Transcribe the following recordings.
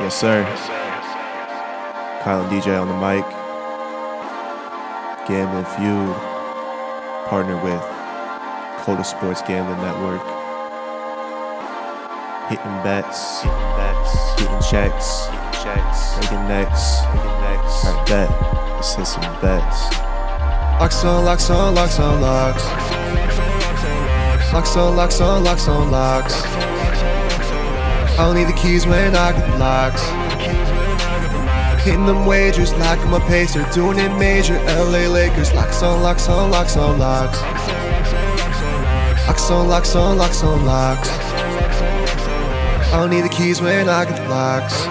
Yes, sir. Kyle and DJ on the mic. Gambling Feud. Partnered with Coda Sports Gambling Network. Hitting bets. Hitting bets. Getting checks. Getting checks. Making necks. Making necks. Alright, bet. Let's hit some bets. Locks on, locks on, locks on, locks. Locks on, locks on, locks on, locks. I don't need the keys when I get the locks. Hitting them wagers like I'm a pacer, doing it major. LA Lakers, locks on, locks on, locks on, locks. Locks on, locks on, locks on, locks. I don't need the keys when I get the locks.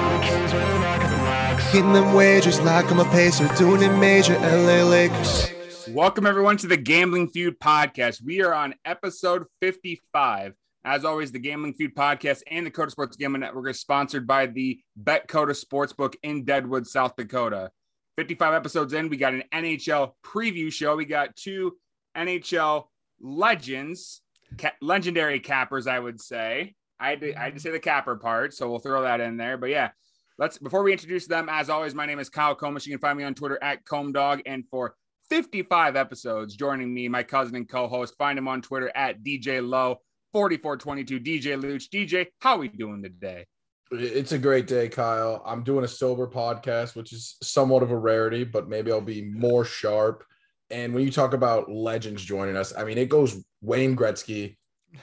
Hitting them wagers like I'm a pacer, doing it major. LA Lakers. Welcome everyone to the Gambling Feud podcast. We are on episode 55. As always, the Gambling Feud podcast and the Coda Sports Gambling Network is sponsored by the Bet Coda Sportsbook in Deadwood, South Dakota. 55 episodes in, we got an NHL preview show. We got two NHL legends, ca- legendary cappers, I would say. I had, to, I had to say the capper part, so we'll throw that in there. But yeah, let's before we introduce them, as always, my name is Kyle Comas. You can find me on Twitter at ComDog. And for 55 episodes, joining me, my cousin and co-host, find him on Twitter at DJ Low. 4422 DJ Luch. DJ, how are we doing today? It's a great day, Kyle. I'm doing a sober podcast, which is somewhat of a rarity, but maybe I'll be more sharp. And when you talk about legends joining us, I mean, it goes Wayne Gretzky,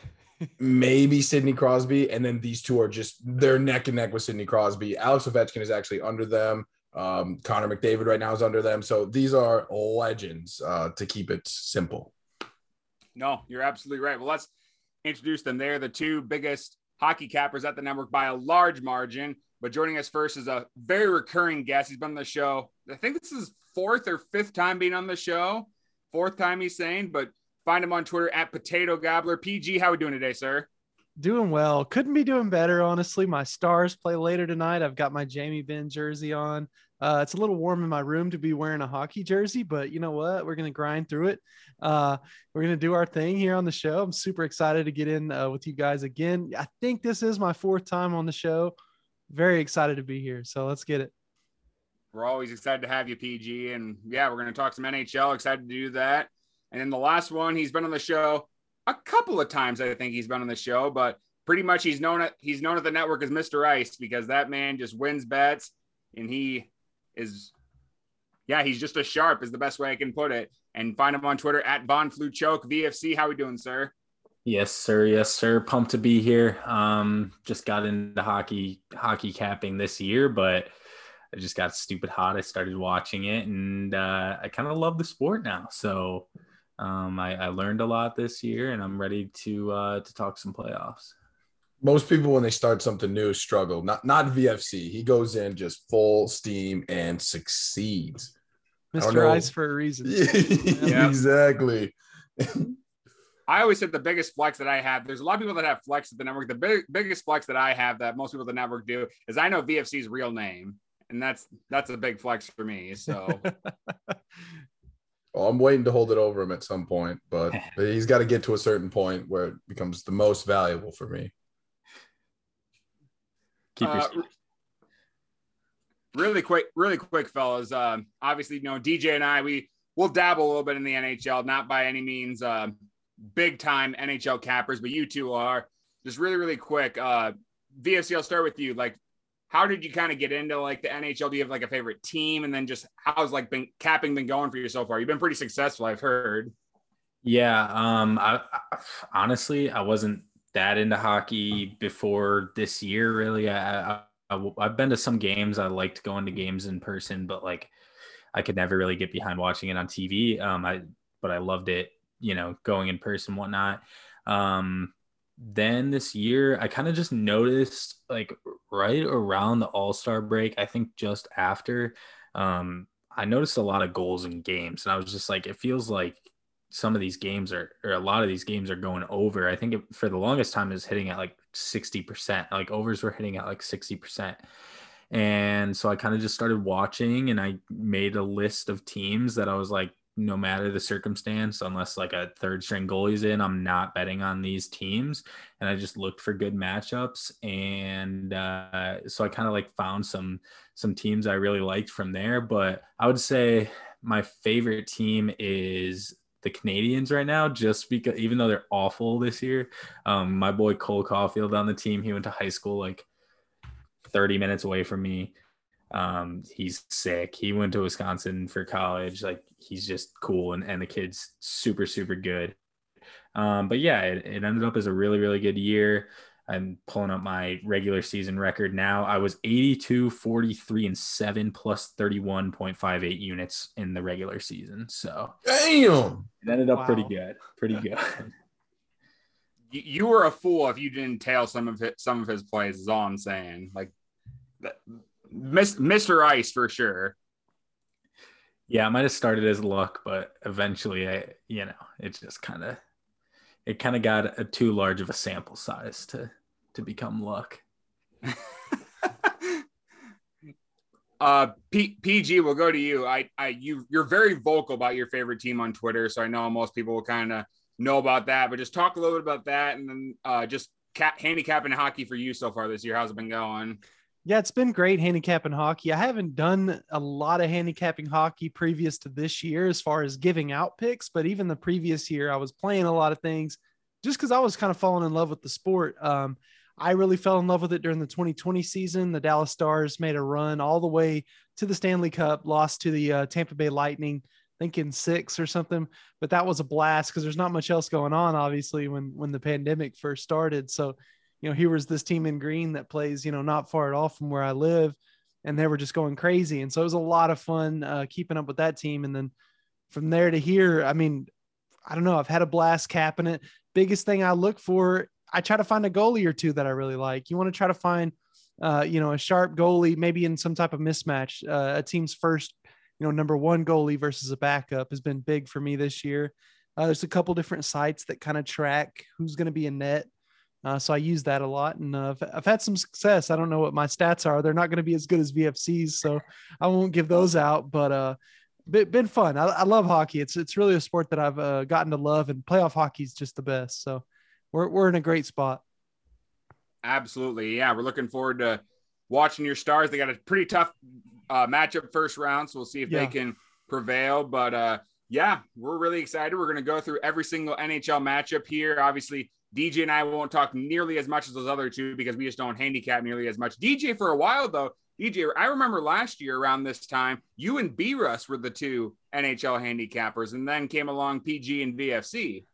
maybe Sidney Crosby, and then these two are just they're neck and neck with Sidney Crosby. Alex Ovechkin is actually under them. Um, Connor McDavid right now is under them. So these are legends uh, to keep it simple. No, you're absolutely right. Well, let's introduce them. They're the two biggest hockey cappers at the network by a large margin. But joining us first is a very recurring guest. He's been on the show. I think this is fourth or fifth time being on the show. Fourth time he's saying, but find him on Twitter at Potato Gobbler. PG, how are we doing today, sir? Doing well. Couldn't be doing better, honestly. My stars play later tonight. I've got my Jamie Benn jersey on. Uh, it's a little warm in my room to be wearing a hockey jersey, but you know what? We're going to grind through it. Uh, we're going to do our thing here on the show. I'm super excited to get in uh, with you guys again. I think this is my fourth time on the show. Very excited to be here. So let's get it. We're always excited to have you, PG. And yeah, we're going to talk some NHL. Excited to do that. And then the last one, he's been on the show a couple of times. I think he's been on the show, but pretty much he's known at he's known at the network as Mr. Ice because that man just wins bets and he is yeah, he's just a sharp is the best way I can put it. And find him on Twitter at Von Flu Choke VFC. How we doing, sir? Yes, sir. Yes, sir. Pumped to be here. Um, just got into hockey hockey capping this year, but I just got stupid hot. I started watching it, and uh, I kind of love the sport now. So um, I, I, learned a lot this year, and I'm ready to uh, to talk some playoffs. Most people, when they start something new, struggle. Not not VFC. He goes in just full steam and succeeds. Mr. Ice for a reason. yeah. Exactly. I always said the biggest flex that I have. There's a lot of people that have flex at the network. The big, biggest flex that I have that most people at the network do is I know VFC's real name, and that's that's a big flex for me. So. well, I'm waiting to hold it over him at some point, but he's got to get to a certain point where it becomes the most valuable for me. Keep your. Uh, really quick, really quick, fellas. Um, obviously, you know, DJ and I, we will dabble a little bit in the NHL, not by any means. Um, big time NHL cappers, but you two are just really, really quick. Uh, VFC, I'll start with you. Like, how did you kind of get into like the NHL? Do you have like a favorite team? And then just how's like been capping been going for you so far? You've been pretty successful, I've heard. Yeah. Um, I, I honestly, I wasn't that into hockey before this year, really. I, I, I've been to some games. I liked going to games in person, but like, I could never really get behind watching it on TV. Um, I, but I loved it you know, going in person, whatnot. Um, then this year, I kind of just noticed like right around the All Star break, I think just after, um, I noticed a lot of goals in games, and I was just like, it feels like some of these games are, or a lot of these games are going over. I think it, for the longest time, is hitting at like 60%, like overs were hitting at like 60%. And so I kind of just started watching and I made a list of teams that I was like, no matter the circumstance, unless like a third string goalie's in, I'm not betting on these teams. And I just looked for good matchups, and uh, so I kind of like found some some teams I really liked from there. But I would say my favorite team is the Canadiens right now, just because even though they're awful this year, um, my boy Cole Caufield on the team, he went to high school like 30 minutes away from me. Um, he's sick. He went to Wisconsin for college. Like he's just cool and, and the kid's super, super good. Um, but yeah, it, it ended up as a really, really good year. I'm pulling up my regular season record now. I was 82, 43, and 7 plus 31.58 units in the regular season. So damn. It ended up Wow. pretty good. Pretty good. You, you were a fool if you didn't tail some of his, some of his plays. Is all I'm saying. Like, that, Mr. Ice for sure. yeah, I might have started as luck, but eventually I, you know, it just kind of it kind of got a too large of a sample size to to become luck. uh P- pg we'll go to you i i you you're very vocal about your favorite team on twitter so i know most people will kind of know about that but just talk a little bit about that and then uh just cap handicapping hockey for you so far this year how's it been going Yeah, it's been great handicapping hockey. I haven't done a lot of handicapping hockey previous to this year as far as giving out picks, but even the previous year, I was playing a lot of things just because I was kind of falling in love with the sport. Um, I really fell in love with it during the 2020 season. The Dallas Stars made a run all the way to the Stanley Cup, lost to the uh, Tampa Bay Lightning, I think in six or something. But that was a blast because there's not much else going on, obviously, when when the pandemic first started. So you know, here was this team in green that plays, you know, not far at all from where I live, and they were just going crazy. And so it was a lot of fun uh, keeping up with that team. And then from there to here, I mean, I don't know, I've had a blast capping it. Biggest thing I look for, I try to find a goalie or two that I really like. You want to try to find, uh, you know, a sharp goalie, maybe in some type of mismatch. Uh, a team's first, you know, number one goalie versus a backup has been big for me this year. Uh, there's a couple different sites that kind of track who's going to be in net. Uh, so I use that a lot, and uh, I've, I've had some success. I don't know what my stats are; they're not going to be as good as VFC's, so I won't give those out. But uh, been, fun. I, I love hockey. It's it's really a sport that I've uh, gotten to love, and playoff hockey is just the best. So we're we're in a great spot. absolutely yeah we're looking forward to watching your stars they got a pretty tough uh matchup first round so we'll see if Yeah. they can prevail but uh yeah we're really excited we're going to go through every single nhl matchup here obviously DJ and I won't talk nearly as much as those other two because we just don't handicap nearly as much. DJ for a while though, DJ, I remember last year around this time, you and B Russ were the two NHL handicappers, and then came along PG and VFC.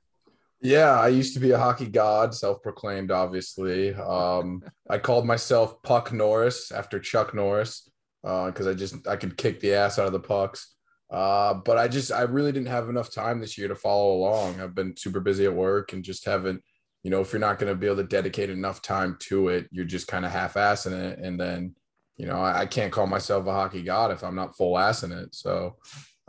Yeah, I used to be a hockey god, self-proclaimed, obviously. Um, I called myself Puck Norris after Chuck Norris because I just I could kick the ass out of the pucks. Uh, but I just I really didn't have enough time this year to follow along. I've been super busy at work and just haven't, you know, if you're not going to be able to dedicate enough time to it, you're just kind of half-assing it, and then, you know, I, I can't call myself a hockey god if I'm not full ass in it. So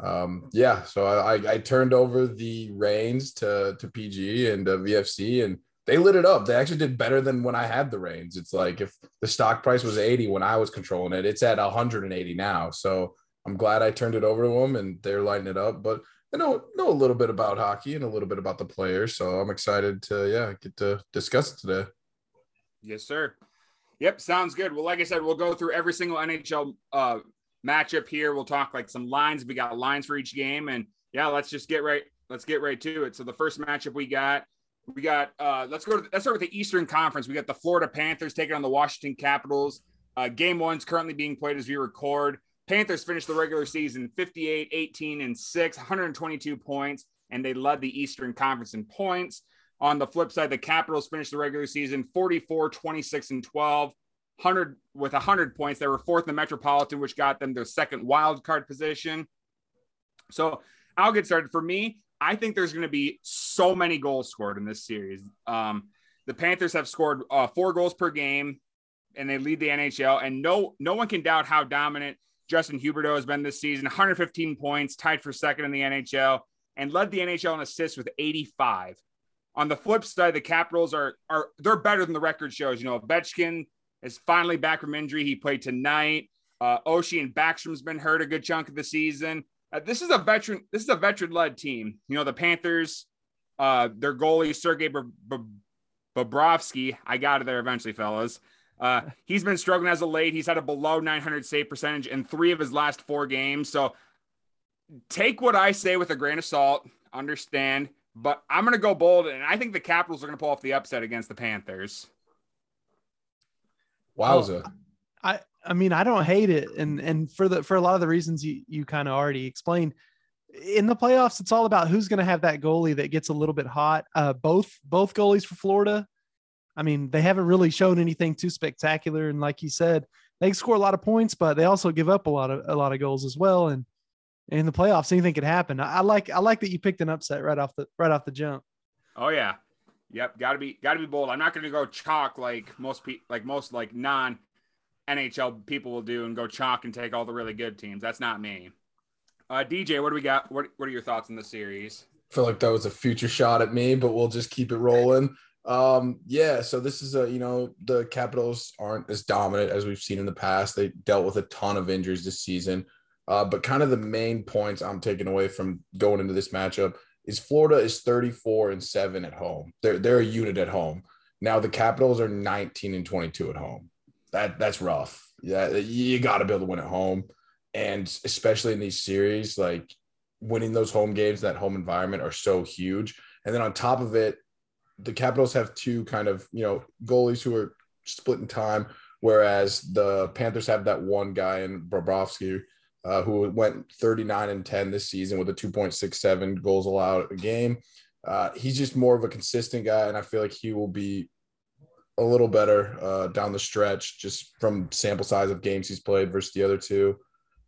um yeah so I, I turned over the reins to to pg and uh, vfc and they lit it up. They actually did better than when i had the reins. It's like if the stock price was 80 when i was controlling it it's at 180 now. So i'm glad i turned it over to them and they're lighting it up. But i know know a little bit about hockey and a little bit about the players so i'm excited to yeah get to discuss it today. Yes, sir. Yep, sounds good. Well, like I said, we'll go through every single NHL uh, matchup here. We'll talk like some lines. We got lines for each game, and yeah, let's just get right. Let's get right to it. So the first matchup we got, we got. Uh, let's go. To, let's start with the Eastern Conference. We got the Florida Panthers taking on the Washington Capitals. Uh, game one's currently being played as we record. Panthers finished the regular season 58, 18, and 6, 122 points, and they led the Eastern Conference in points. On the flip side, the Capitals finished the regular season 44, 26, and 12, 100 with 100 points. They were fourth in the Metropolitan, which got them their second wild card position. So I'll get started. For me, I think there's going to be so many goals scored in this series. Um, the Panthers have scored uh, four goals per game, and they lead the NHL. And no, no one can doubt how dominant Justin Huberdeau has been this season. 115 points, tied for second in the NHL, and led the NHL in assists with 85. On the flip side, the Capitals are are they're better than the record shows. You know, Ovechkin is finally back from injury. He played tonight. Uh, Oshie and Backstrom's been hurt a good chunk of the season. Uh, this is a veteran. This is a veteran-led team. You know, the Panthers, uh, their goalie Sergei Bobrovsky. I got it there eventually, fellas. Uh, he's been struggling as a late. He's had a below 900 save percentage in three of his last four games. So take what I say with a grain of salt. Understand, but I'm going to go bold, and I think the Capitals are going to pull off the upset against the Panthers. Wowza! Well, I I mean I don't hate it, and and for the for a lot of the reasons you you kind of already explained. In the playoffs, it's all about who's going to have that goalie that gets a little bit hot. Uh, both both goalies for Florida, I mean, they haven't really shown anything too spectacular, and like you said, they score a lot of points, but they also give up a lot of a lot of goals as well. And in the playoffs, anything could happen. I, I like I like that you picked an upset right off the right off the jump. Oh yeah, yep. Got to be got to be bold. I'm not to go chalk like most people like most like non NHL people will do and go chalk and take all the really good teams. That's not me. Uh, DJ, what do we got? What What are your thoughts on the series? I feel like that was a future shot at me, but we'll just keep it rolling. Um, yeah, so this is a you know the Capitals aren't as dominant as we've seen in the past. They dealt with a ton of injuries this season, uh, but kind of the main points I'm taking away from going into this matchup is Florida is 34 and seven at home. They're they're a unit at home. Now the Capitals are 19 and 22 at home that that's rough. Yeah, you got to be able to win at home, and especially in these series, like winning those home games, that home environment are so huge. And then on top of it, the Capitals have two kind of you know goalies who are splitting time, whereas the Panthers have that one guy in Bobrovsky. Uh, who went 39 and 10 this season with a 2.67 goals allowed a game. Uh, he's just more of a consistent guy, and I feel like he will be a little better uh, down the stretch, just from sample size of games he's played versus the other two.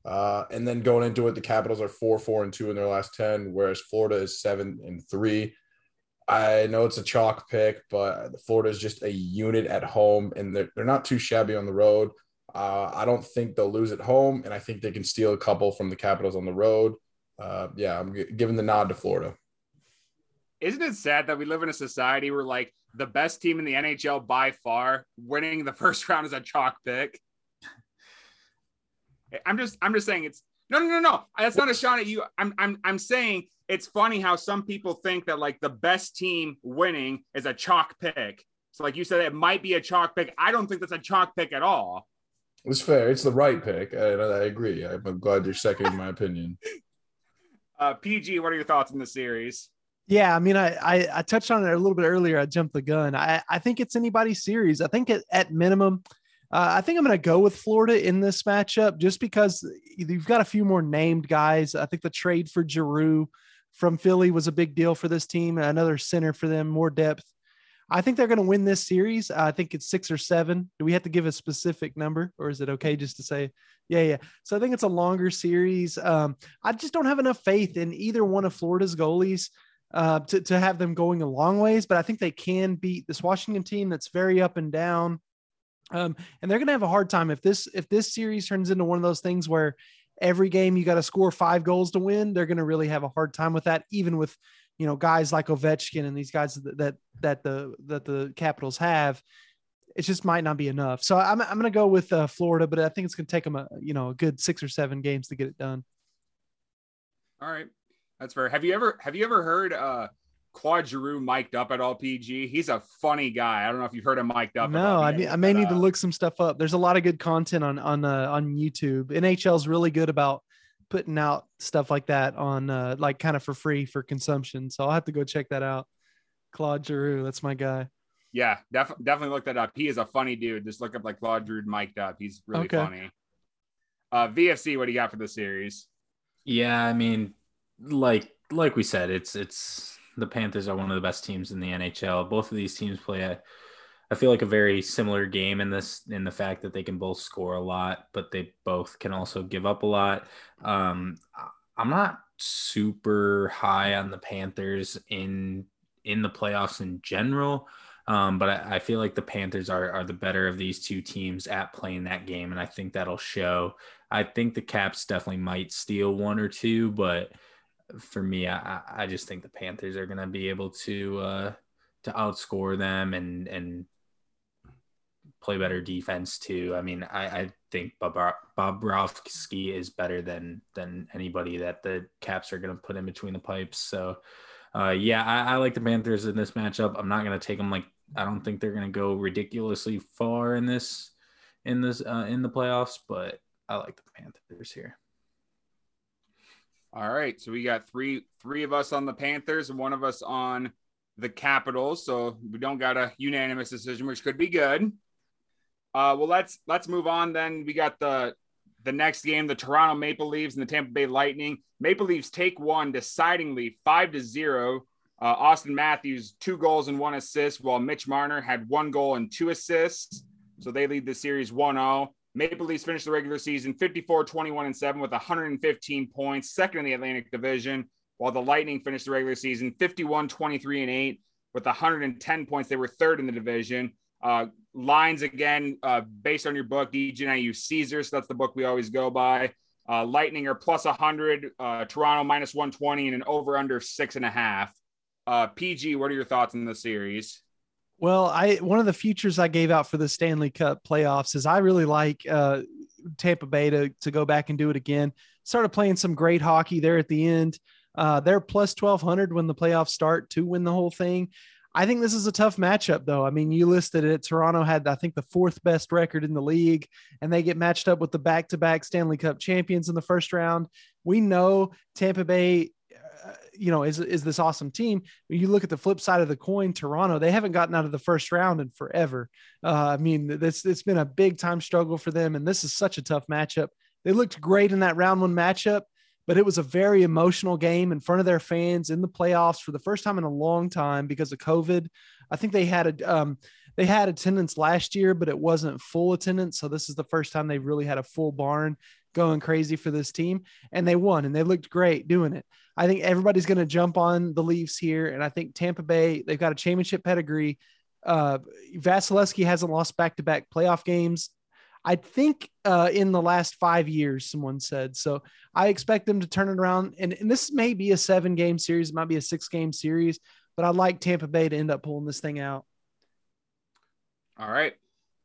Uh, and then going into it, the Capitals are four, four, and two in their last ten, whereas Florida is seven and three. I know it's a chalk pick, but Florida is just a unit at home, and they're, they're not too shabby on the road. Uh, I don't think they'll lose at home, and I think they can steal a couple from the Capitals on the road. Uh, yeah, I'm g- giving the nod to Florida. Isn't it sad that we live in a society where like the best team in the NHL by far winning the first round is a chalk pick? I'm just I'm just saying it's no no no no that's not a shot at you. I'm I'm I'm saying it's funny how some people think that like the best team winning is a chalk pick. So like you said, it might be a chalk pick. I don't think that's a chalk pick at all. It's fair. It's the right pick. I, I agree. I'm glad you're second in my opinion. Uh, PG, what are your thoughts on the series? Yeah, I mean, I, I, I touched on it a little bit earlier. I jumped the gun. I I think it's anybody's series. I think at, at minimum, uh, I think I'm going to go with Florida in this matchup just because you've got a few more named guys. I think the trade for Giroux from Philly was a big deal for this team. Another center for them, more depth. I think they're going to win this series. I think it's six or seven. Do we have to give a specific number, or is it okay just to say, yeah, yeah? So I think it's a longer series. Um, I just don't have enough faith in either one of Florida's goalies uh, to, to have them going a long ways, but I think they can beat this Washington team that's very up and down. Um, and they're going to have a hard time if this if this series turns into one of those things where every game you got to score five goals to win. They're going to really have a hard time with that, even with you know guys like Ovechkin and these guys that that, that the that the Capitals have. It just might not be enough. So I'm I'm going to go with uh, Florida, but I think it's going to take them a you know a good six or seven games to get it done. All right. That's fair. Have you ever have you ever heard uh Claude Giroux mic'd up at all PG? He's a funny guy. I don't know if you've heard him mic'd up. No, I, I may need to look some stuff up. There's a lot of good content on on uh, on YouTube. NHL's really good about putting out stuff like that on uh, like kind of for free for consumption. So I'll have to go check that out. Claude Giroux, that's my guy. Yeah, def- definitely look that up. He is a funny dude. Just look up like Claude Giroux mic'd up. He's really okay. funny. Uh, VFC, what do you got for the series? Yeah, I mean, like like we said, it's it's the Panthers are one of the best teams in the NHL. Both of these teams play a I feel like a very similar game in this in the fact that they can both score a lot, but they both can also give up a lot. Um, I'm not super high on the Panthers in in the playoffs in general. Um, but I, I, feel like the Panthers are, are the better of these two teams at playing that game. And I think that'll show. I think the Caps definitely might steal one or two, but for me, I, I just think the Panthers are going to be able to uh, to outscore them and and play better defense too. I mean, I, I think Bob Bobrovsky is better than than anybody that the Caps are going to put in between the pipes. So, uh, yeah, I, I like the Panthers in this matchup. I'm not going to take them like I don't think they're going to go ridiculously far in this in this uh, in the playoffs, but I like the Panthers here. All right, so we got three three of us on the Panthers and one of us on the Capitals. So we don't got a unanimous decision, which could be good. Uh, well, let's let's move on. Then we got the the next game, the Toronto Maple Leafs and the Tampa Bay Lightning. Maple Leafs take one decidingly, five to zero. Uh, Auston Matthews two goals and one assist, while Mitch Marner had one goal and two assists. So they lead the series 1-0. Maple Leafs finished the regular season 54, 21, and 7 with 115 points, second in the Atlantic Division while the Lightning finished the regular season 51, 23, and 8 with 110 points. They were third in the division. Uh, lines again, uh, based on your book, DJ, I use Caesars. So that's the book we always go by. Uh, Lightning are plus 100, uh, Toronto minus 120, and an over under six and a half. Uh, PG, what are your thoughts on the series? Well, I one of the futures I gave out for the Stanley Cup playoffs is I really like uh, Tampa Bay to to go back and do it again. Started playing some great hockey there at the end. Uh, they're plus 1200 when the playoffs start to win the whole thing. I think this is a tough matchup, though. I mean, you listed it. Toronto had, I think, the fourth best record in the league, and they get matched up with the back to back Stanley Cup champions in the first round. We know Tampa Bay uh, you know, is is this awesome team. When you look at the flip side of the coin, Toronto, they haven't gotten out of the first round in forever. Uh, I mean, this it's been a big time struggle for them, and this is such a tough matchup. They looked great in that round one matchup, but it was a very emotional game in front of their fans in the playoffs for the first time in a long time because of COVID. I think they had a um, they had attendance last year, but it wasn't full attendance. So this is the first time they really had a full barn going crazy for this team, and they won and they looked great doing it. I think everybody's going to jump on the Leafs here, and I think Tampa Bay they've got a championship pedigree. Uh, Vasilevskiy hasn't lost back to back playoff games I think uh, in the last five years, someone said. So I expect them to turn it around. And, and this may be a seven game series, it might be a six game series, but I'd like Tampa Bay to end up pulling this thing out. All right.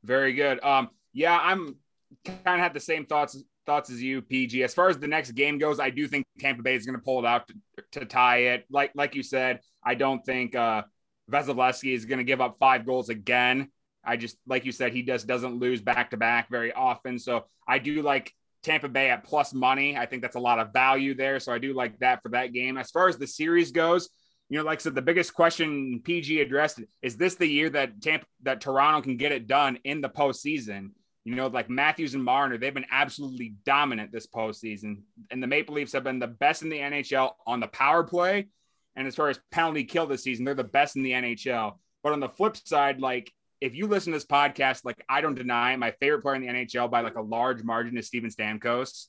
Very good. Um, yeah, I'm kind of had the same thoughts thoughts as you, PG. As far as the next game goes, I do think Tampa Bay is going to pull it out to, to, tie it. Like like you said, I don't think uh, Vasilevskiy is going to give up five goals again. I just, like you said, he just doesn't lose back to back very often. So I do like Tampa Bay at plus money. I think that's a lot of value there. So I do like that for that game. As far as the series goes, you know, like I said, the biggest question PG addressed is this the year that Tampa, that Toronto can get it done in the postseason? You know, like Matthews and Marner, they've been absolutely dominant this postseason. And the Maple Leafs have been the best in the NHL on the power play. And as far as penalty kill this season, they're the best in the NHL. But on the flip side, like if you listen to this podcast, like I don't deny my favorite player in the NHL by like a large margin is Steven Stamkos.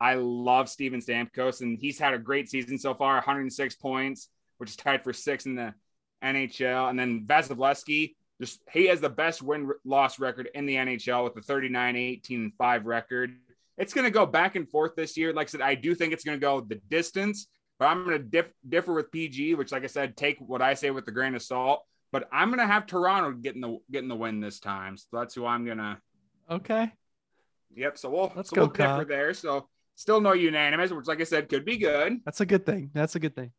I love Steven Stamkos, and he's had a great season so far 106 points, which is tied for six in the NHL. And then Vasilevskiy, just he has the best win loss record in the NHL with the 39, 18, 5 record. It's going to go back and forth this year. Like I said, I do think it's going to go the distance, but I'm going to diff- differ with PG, which, like I said, take what I say with a grain of salt but I'm gonna have Toronto getting the getting the win this time. So that's who I'm gonna. Okay. Yep. So we'll let's so go we'll differ there. So still no unanimous, which, like I said, could be good. That's a good thing. That's a good thing.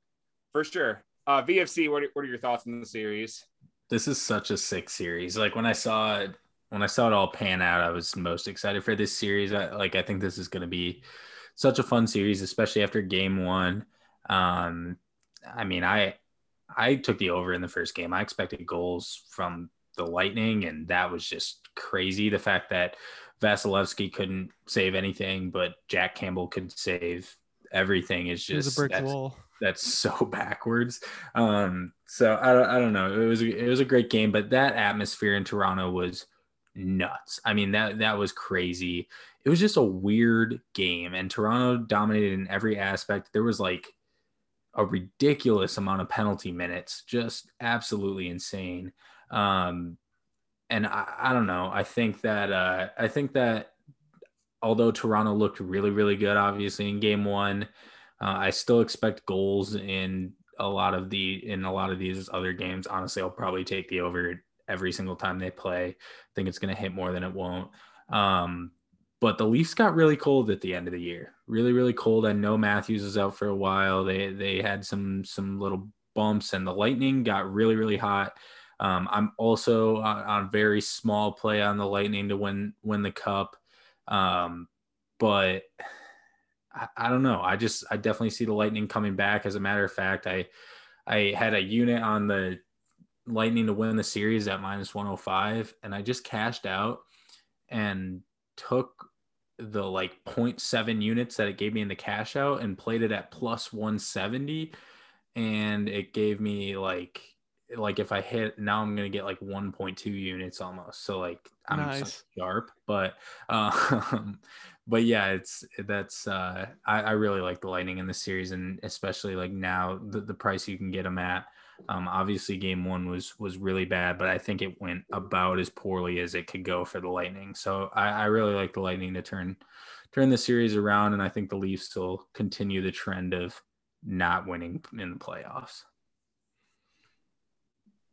For sure. Uh, VFC, what are, what are your thoughts on the series? This is such a sick series. Like when I saw it, when I saw it all pan out, I was most excited for this series. I, like I think this is going to be such a fun series, especially after Game One. Um, I mean, I I took the over in the first game. I expected goals from the Lightning, and that was just crazy. The fact that Vasilevskiy couldn't save anything, but Jack Campbell could save everything is just that's, that's so backwards. Um, so I, I don't know. It was it was a great game, but that atmosphere in Toronto was nuts. I mean that that was crazy. It was just a weird game, and Toronto dominated in every aspect. There was like a ridiculous amount of penalty minutes, just absolutely insane. Um, and I, I, don't know. I think that uh, I think that although Toronto looked really, really good, obviously in Game One, uh, I still expect goals in a lot of the in a lot of these other games. Honestly, I'll probably take the over every single time they play. I think it's going to hit more than it won't. Um, but the Leafs got really cold at the end of the year. Really, really cold. I know Matthews was out for a while. They they had some some little bumps, and the Lightning got really, really hot. Um, I'm also on, on, very small play on the Lightning to win win the cup, um, but I, I don't know. I just I definitely see the Lightning coming back. As a matter of fact, I I had a unit on the Lightning to win the series at minus 105, and I just cashed out and took the like 0.7 units that it gave me in the cash out and played it at plus 170 and it gave me like like if I hit now I'm gonna get like 1.2 units almost. So like I'm nice. sharp, but um, but yeah, it's that's uh, I, I really like the Lightning in the series, and especially like now the, the price you can get them at. Um, obviously, game one was was really bad, but I think it went about as poorly as it could go for the Lightning. So I, I really like the Lightning to turn turn the series around, and I think the Leafs will continue the trend of not winning in the playoffs.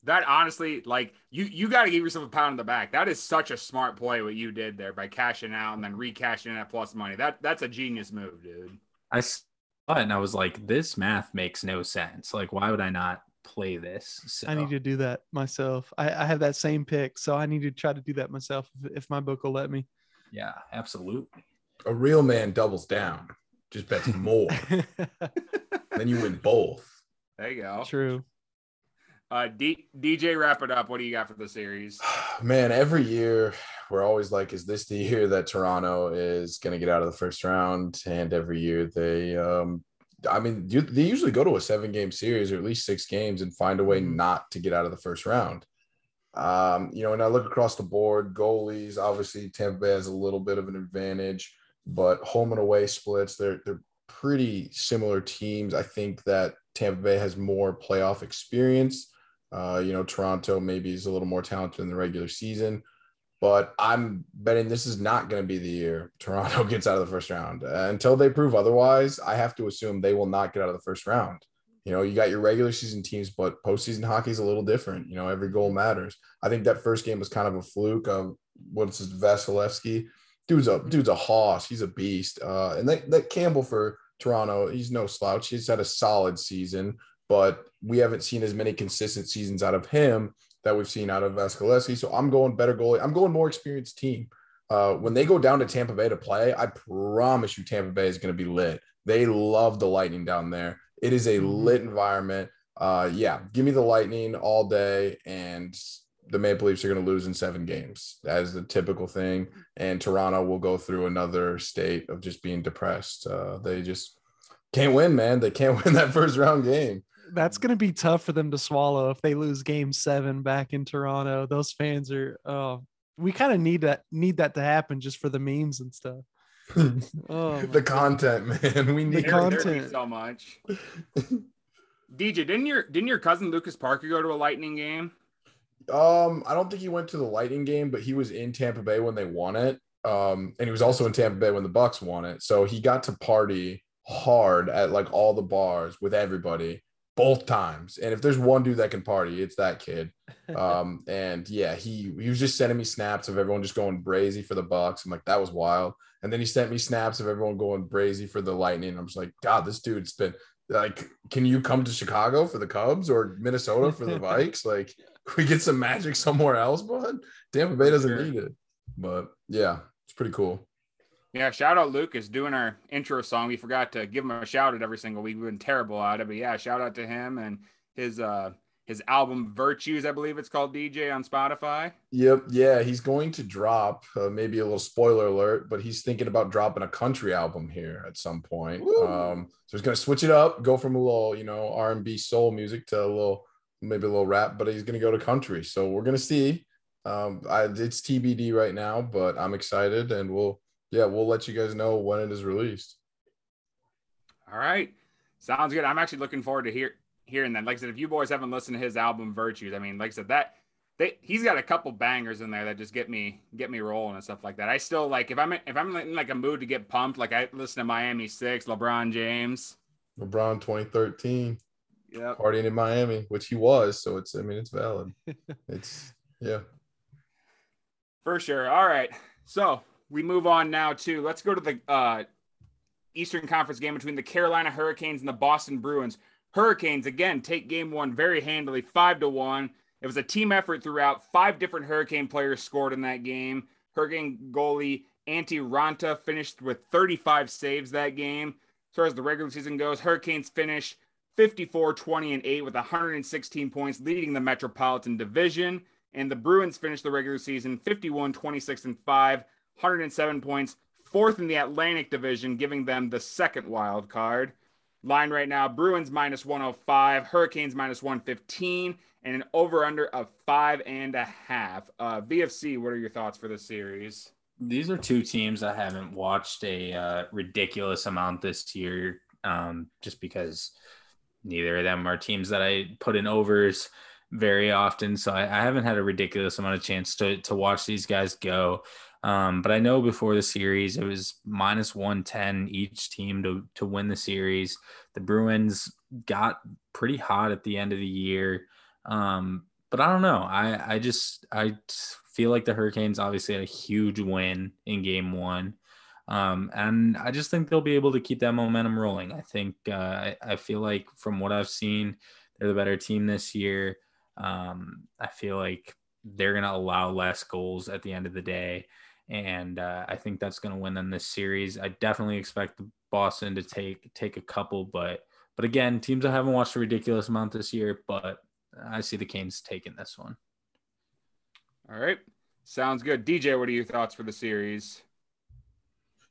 That honestly, like you, you got to give yourself a pound in the back. That is such a smart play what you did there by cashing out and then recashing that plus money. That that's a genius move, dude. I saw it and I was like, this math makes no sense. Like, why would I not play this? So. I need to do that myself. I, I have that same pick, so I need to try to do that myself if, if my book will let me. Yeah, absolutely. A real man doubles down, just bets more. then you win both. There you go. True. Uh, D- DJ, wrap it up. What do you got for the series? Man, every year we're always like, is this the year that Toronto is going to get out of the first round? And every year they, um, I mean, they usually go to a seven game series or at least six games and find a way mm-hmm. not to get out of the first round. Um, you know, and I look across the board, goalies, obviously Tampa Bay has a little bit of an advantage, but home and away splits, they're, they're pretty similar teams. I think that Tampa Bay has more playoff experience uh, you know, Toronto maybe is a little more talented in the regular season, but I'm betting this is not going to be the year Toronto gets out of the first round. Uh, until they prove otherwise, I have to assume they will not get out of the first round. You know, you got your regular season teams, but postseason hockey is a little different. You know, every goal matters. I think that first game was kind of a fluke of what's his Vasilevskiy. Dude's a dude's a hoss. He's a beast. Uh, and that, that Campbell for Toronto, he's no slouch. He's had a solid season but we haven't seen as many consistent seasons out of him that we've seen out of Vasilevskiy. So I'm going better goalie. I'm going more experienced team. Uh, when they go down to Tampa Bay to play, I promise you Tampa Bay is going to be lit. They love the Lightning down there. It is a mm-hmm. lit environment. Uh, yeah, give me the Lightning all day, and the Maple Leafs are going to lose in seven games. That is the typical thing. And Toronto will go through another state of just being depressed. Uh, they just can't win, man. They can't win that first round game that's going to be tough for them to swallow if they lose game seven back in Toronto. Those fans are, oh, we kind of need that, need that to happen just for the memes and stuff. oh, the content, man. We need the content so much. DJ, didn't your didn't your cousin Lucas Parker go to a Lightning game? Um, I don't think he went to the Lightning game, but he was in Tampa Bay when they won it. Um, and he was also in Tampa Bay when the Bucs won it. So he got to party hard at like all the bars with everybody both times. And if there's one dude that can party, it's that kid. Um, and yeah, he he was just sending me snaps of everyone just going brazy for the Bucs. I'm like, that was wild. And then he sent me snaps of everyone going brazy for the Lightning. I'm just like, God, this dude's been like, can you come to Chicago for the Cubs or Minnesota for the Vikes? Like, we get some magic somewhere else, bud. Tampa Bay doesn't sure. need it. But yeah, it's pretty cool. Yeah, shout out Lucas doing our intro song. We forgot to give him a shout out every single week. We've been terrible at it, but yeah, shout out to him and his uh his album Virtues, I believe it's called DJ on Spotify. Yep, yeah, he's going to drop uh, maybe a little spoiler alert, but he's thinking about dropping a country album here at some point. Um, so he's going to switch it up, go from a little you know R and B soul music to a little maybe a little rap, but he's going to go to country. So we're going to see. Um, I, it's TBD right now, but I'm excited, and we'll yeah, we'll let you guys know when it is released. All right. Sounds good. I'm actually looking forward to hear hearing that. Like I said, if you boys haven't listened to his album Virtues, I mean, like I said, that they he's got a couple bangers in there that just get me get me rolling and stuff like that. I still like if I'm if I'm in like a mood to get pumped, like I listen to Miami Six, LeBron James. LeBron 2013. Yeah. Partying in Miami, which he was. So it's I mean it's valid. it's Yeah. For sure. All right. So we move on now to let's go to the uh, Eastern Conference game between the Carolina Hurricanes and the Boston Bruins. Hurricanes again take game one very handily, five to one. It was a team effort throughout. Five different Hurricane players scored in that game. Hurricane goalie Antti Raanta finished with 35 saves that game. As far as the regular season goes, Hurricanes finished 54, 20, and 8 with 116 points, leading the Metropolitan Division. And the Bruins finished the regular season 51, 26, and 5, 107 points, fourth in the Atlantic Division, giving them the second wild card. Line right now Bruins minus 105, Hurricanes minus 115, and an over under of five and a half. Uh, VFC, what are your thoughts for this series? These are two teams I haven't watched a uh, ridiculous amount this year, um, just because neither of them are teams that I put in overs very often. So I, I haven't had a ridiculous amount of chance to to watch these guys go. Um, but I know before the series it was minus 110 each team to to win the series. The Bruins got pretty hot at the end of the year. Um, but I don't know. I I just I feel like the Hurricanes obviously had a huge win in game one. Um, and I just think they'll be able to keep that momentum rolling. I think uh, I, I, feel like from what I've seen, they're the better team this year. Um, I feel like they're going to allow less goals at the end of the day. And uh, I think that's going to win them this series. I definitely expect Boston to take take a couple, but but again, teams I haven't watched a ridiculous amount this year, but I see the Canes taking this one. All right, sounds good. DJ, what are your thoughts for the series?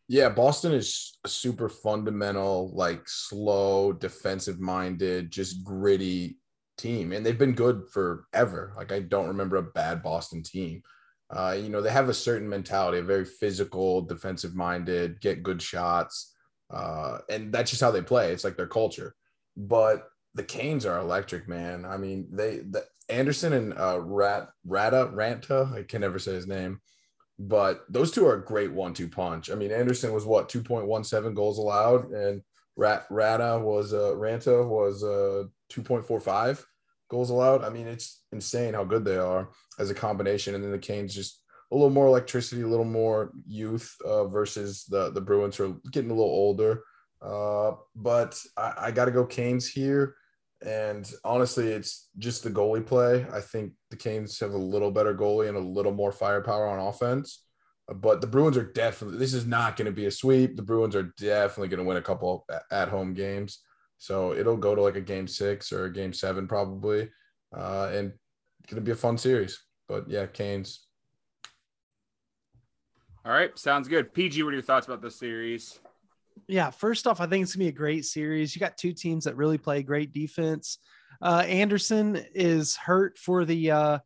Yeah, Boston is a super fundamental, like slow, defensive minded, just gritty team, and they've been good forever. Like I don't remember a bad Boston team. Uh, you know, they have a certain mentality, a very physical, defensive minded, get good shots, uh, and that's just how they play. It's like their culture. But the Canes are electric, man. I mean, they the Andersen and uh, Rat Rata Raanta, I can never say his name, but those two are a great one-two punch. I mean, Andersen was what 2.17 goals allowed, and Rat Rata was uh, Raanta was uh 2.45 goals allowed. I mean, it's insane how good they are as a combination. And then the Canes just a little more electricity, a little more youth uh, versus the the Bruins who are getting a little older. Uh, but I, I got to go Canes here. And honestly, it's just the goalie play. I think the Canes have a little better goalie and a little more firepower on offense. But the Bruins are definitely, this is not going to be a sweep. The Bruins are definitely going to win a couple at home games. So it'll go to like a game six or a game seven probably, uh, and it's gonna be a fun series. But yeah, Canes. All right, sounds good. PG, what are your thoughts about this series? Yeah, first off, I think it's gonna be a great series. You got two teams that really play great defense. Uh, Andersen is hurt for the uh,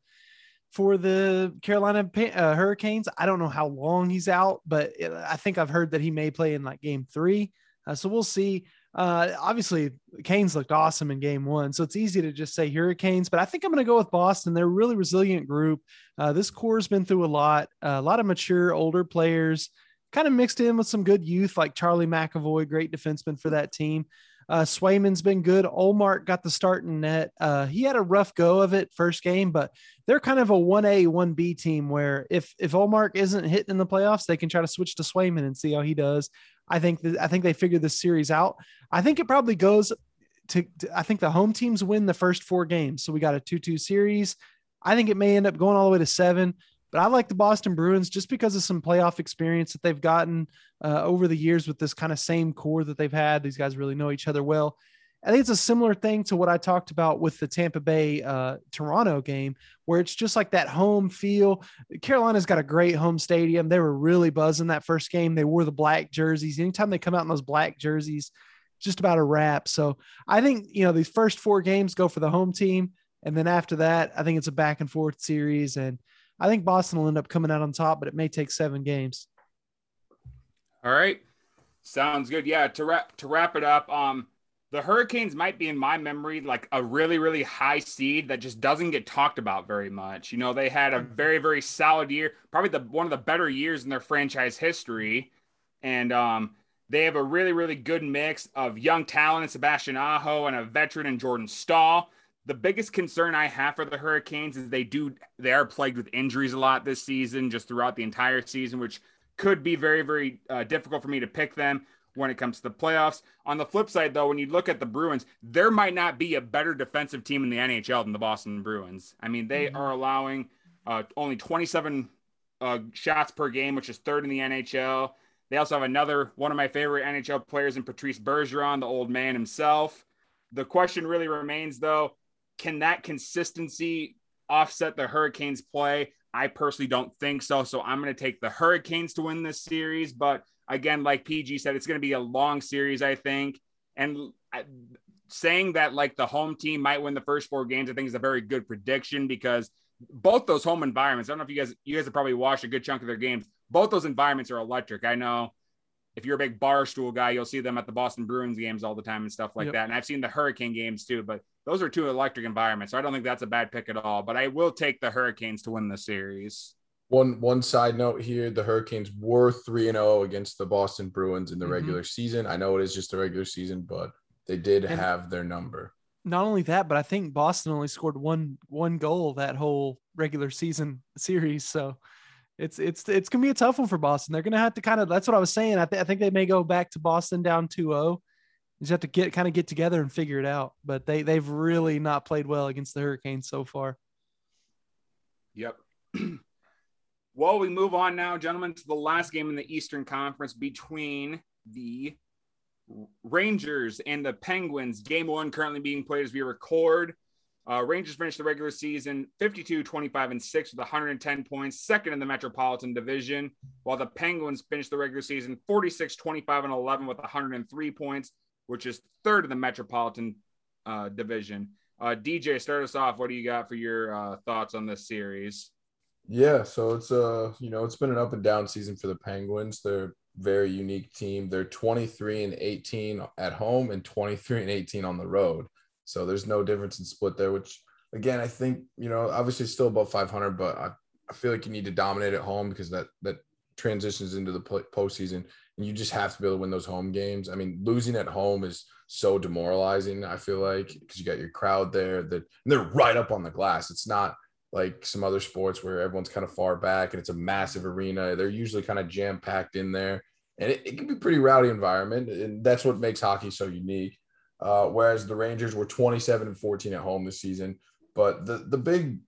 for the Carolina uh, Hurricanes. I don't know how long he's out, but I think I've heard that he may play in like game three. Uh, so we'll see. Uh, obviously, Canes looked awesome in game one, so it's easy to just say Hurricanes, but I think I'm going to go with Boston. They're a really resilient group. Uh, this core has been through a lot, uh, a lot of mature, older players, kind of mixed in with some good youth like Charlie McAvoy, great defenseman for that team. Uh, Swayman's been good. Ullmark got the start in net. Uh, he had a rough go of it first game, but they're kind of a 1A, 1B team where if if Ullmark isn't hitting in the playoffs, they can try to switch to Swayman and see how he does. I think I think they figured this series out. I think it probably goes to, to, I think the home teams win the first four games. So we got a 2-2 series. I think it may end up going all the way to 7, but I like the Boston Bruins just because of some playoff experience that they've gotten uh, over the years with this kind of same core that they've had. These guys really know each other well. I think it's a similar thing to what I talked about with the Tampa Bay uh, Toronto game, where it's just like that home feel. Carolina's got a great home stadium. They were really buzzing that first game. They wore the black jerseys. Anytime they come out in those black jerseys, just about a wrap. So I think, you know, these first four games go for the home team. And then after that, I think it's a back and forth series. And I think Boston will end up coming out on top, but it may take seven games. All right. Sounds good. Yeah. To wrap to wrap it up, um, the Hurricanes might be in my memory like a really, really high seed that just doesn't get talked about very much. You know, they had a very, very solid year, probably the one of the better years in their franchise history. And um, they have a really, really good mix of young talent, and Sebastian Aho, and a veteran in Jordan Staal. The biggest concern I have for the Hurricanes is they do they are plagued with injuries a lot this season, just throughout the entire season, which could be very very uh, difficult for me to pick them when it comes to the playoffs. On the flip side, though, when you look at the Bruins, there might not be a better defensive team in the NHL than the Boston Bruins. I mean, they mm-hmm. are allowing uh, only 27 uh, shots per game, which is third in the NHL. They also have another one of my favorite NHL players in Patrice Bergeron, the old man himself. The question really remains, though, can that consistency offset the Hurricanes' play? I personally don't think so. So I'm going to take the Hurricanes to win this series. But again, like PG said, it's going to be a long series, I think. And saying that like the home team might win the first four games, I think is a very good prediction because both those home environments. I don't know if you guys you guys have probably watched a good chunk of their games. Both those environments are electric. I know if you're a big barstool guy, you'll see them at the Boston Bruins games all the time and stuff like yep. that. And I've seen the Hurricane games too, but those are two electric environments. So I don't think that's a bad pick at all. But I will take the Hurricanes to win the series. One one side note here: the Hurricanes were three and zero oh against the Boston Bruins in the mm-hmm. regular season. I know it is just the regular season, but they did and have their number. Not only that, but I think Boston only scored one one goal that whole regular season series. So it's it's it's gonna be a tough one for Boston. They're gonna have to kind of. That's what I was saying. I, th- I think they may go back to Boston down 2-0 just have to get kind of get together and figure it out. But they they've really not played well against the Hurricanes so far. Yep. well, we move on now, gentlemen, to the last game in the Eastern Conference between the Rangers and the Penguins. Game one currently being played as we record. Uh, Rangers finished the regular season 52, 25, and 6 with 110 points, second in the Metropolitan Division, while the Penguins finished the regular season 46, 25, and 11 with 103 points, which is third in the Metropolitan uh, Division. Uh, DJ, start us off. What do you got for your uh, thoughts on this series? Yeah, so it's uh, you know it's been an up and down season for the Penguins. They're a very unique team. They're 23 and 18 at home and 23 and 18 on the road. So there's no difference in split there. Which again, I think you know obviously still above 500, but I, I feel like you need to dominate at home because that that transitions into the postseason and you just have to be able to win those home games. I mean, losing at home is so demoralizing. I feel like because you got your crowd there that they're right up on the glass. It's not like some other sports where everyone's kind of far back and it's a massive arena. They're usually kind of jam packed in there, and it, it, can be pretty rowdy environment, and that's what makes hockey so unique. Uh, whereas the Rangers were 27 and 14 at home this season, but the the big,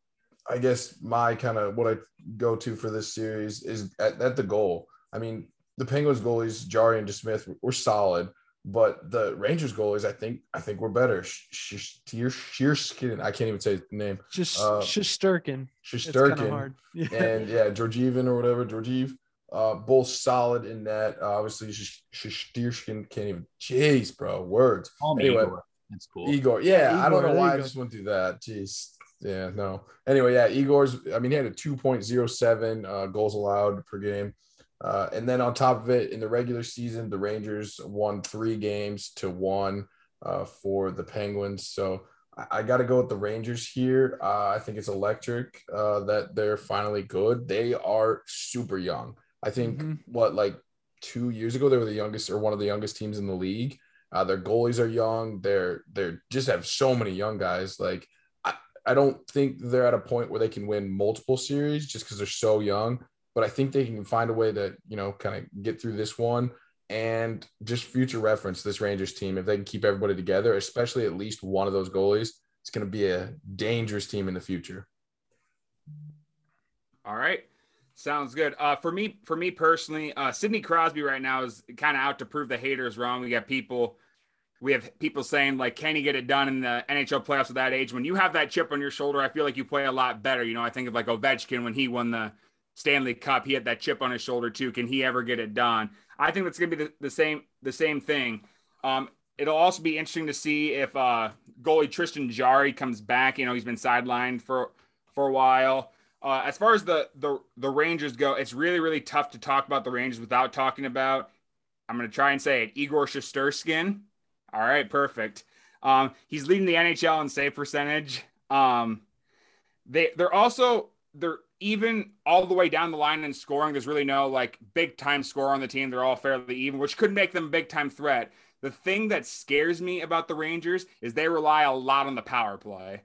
I guess my kind of what I go to for this series is at, at the goal. I mean, the Penguins goalies, Jarry and DeSmith, were solid, but the Rangers goalies, I think, I think we're better. Shearskin, I can't even say the name. Just uh, Shesterkin. Shesterkin. Yeah. And yeah, Georgievan or whatever, Georgiev. Uh, both solid in that. Uh, obviously, Shesterkin can't even. Jeez, bro, words. anyway, Igor. That's cool. Igor. Yeah, Igor, I don't know why I just went through that. Jeez. Yeah, no. Anyway, yeah, Igor's. I mean, he had a 2.07 uh, goals allowed per game. Uh, and then on top of it, in the regular season, the Rangers won three games to one uh, for the Penguins. So I, I got to go with the Rangers here. Uh, I think it's electric uh, that they're finally good. They are super young. I think mm-hmm. what like two years ago they were the youngest or one of the youngest teams in the league. Uh, their goalies are young. They're they're just have so many young guys. Like I, I don't think they're at a point where they can win multiple series just because they're so young but I think they can find a way to, you know, kind of get through this one and just future reference this Rangers team. If they can keep everybody together, especially at least one of those goalies, it's going to be a dangerous team in the future. All right. Sounds good. Uh, for me, for me personally, uh, Sidney Crosby right now is kind of out to prove the haters wrong. We got people, we have people saying like, can he get it done in the NHL playoffs at that age? When you have that chip on your shoulder, I feel like you play a lot better. You know, I think of like Ovechkin when he won the Stanley Cup. He had that chip on his shoulder too. Can he ever get it done? I think that's going to be the, the, same the same thing. Um, it'll also be interesting to see if uh, goalie Tristan Jarry comes back. You know, he's been sidelined for for a while. Uh, as far as the, the the Rangers go, it's really really tough to talk about the Rangers without talking about. I'm going to try and say it. Igor Shesterkin. All right, perfect. Um, he's leading the NHL in save percentage. Um, they they're also they're even all the way down the line in scoring. There's really no like big time score on the team. They're all fairly even, which could make them a big time threat. The thing that scares me about the Rangers is they rely a lot on the power play.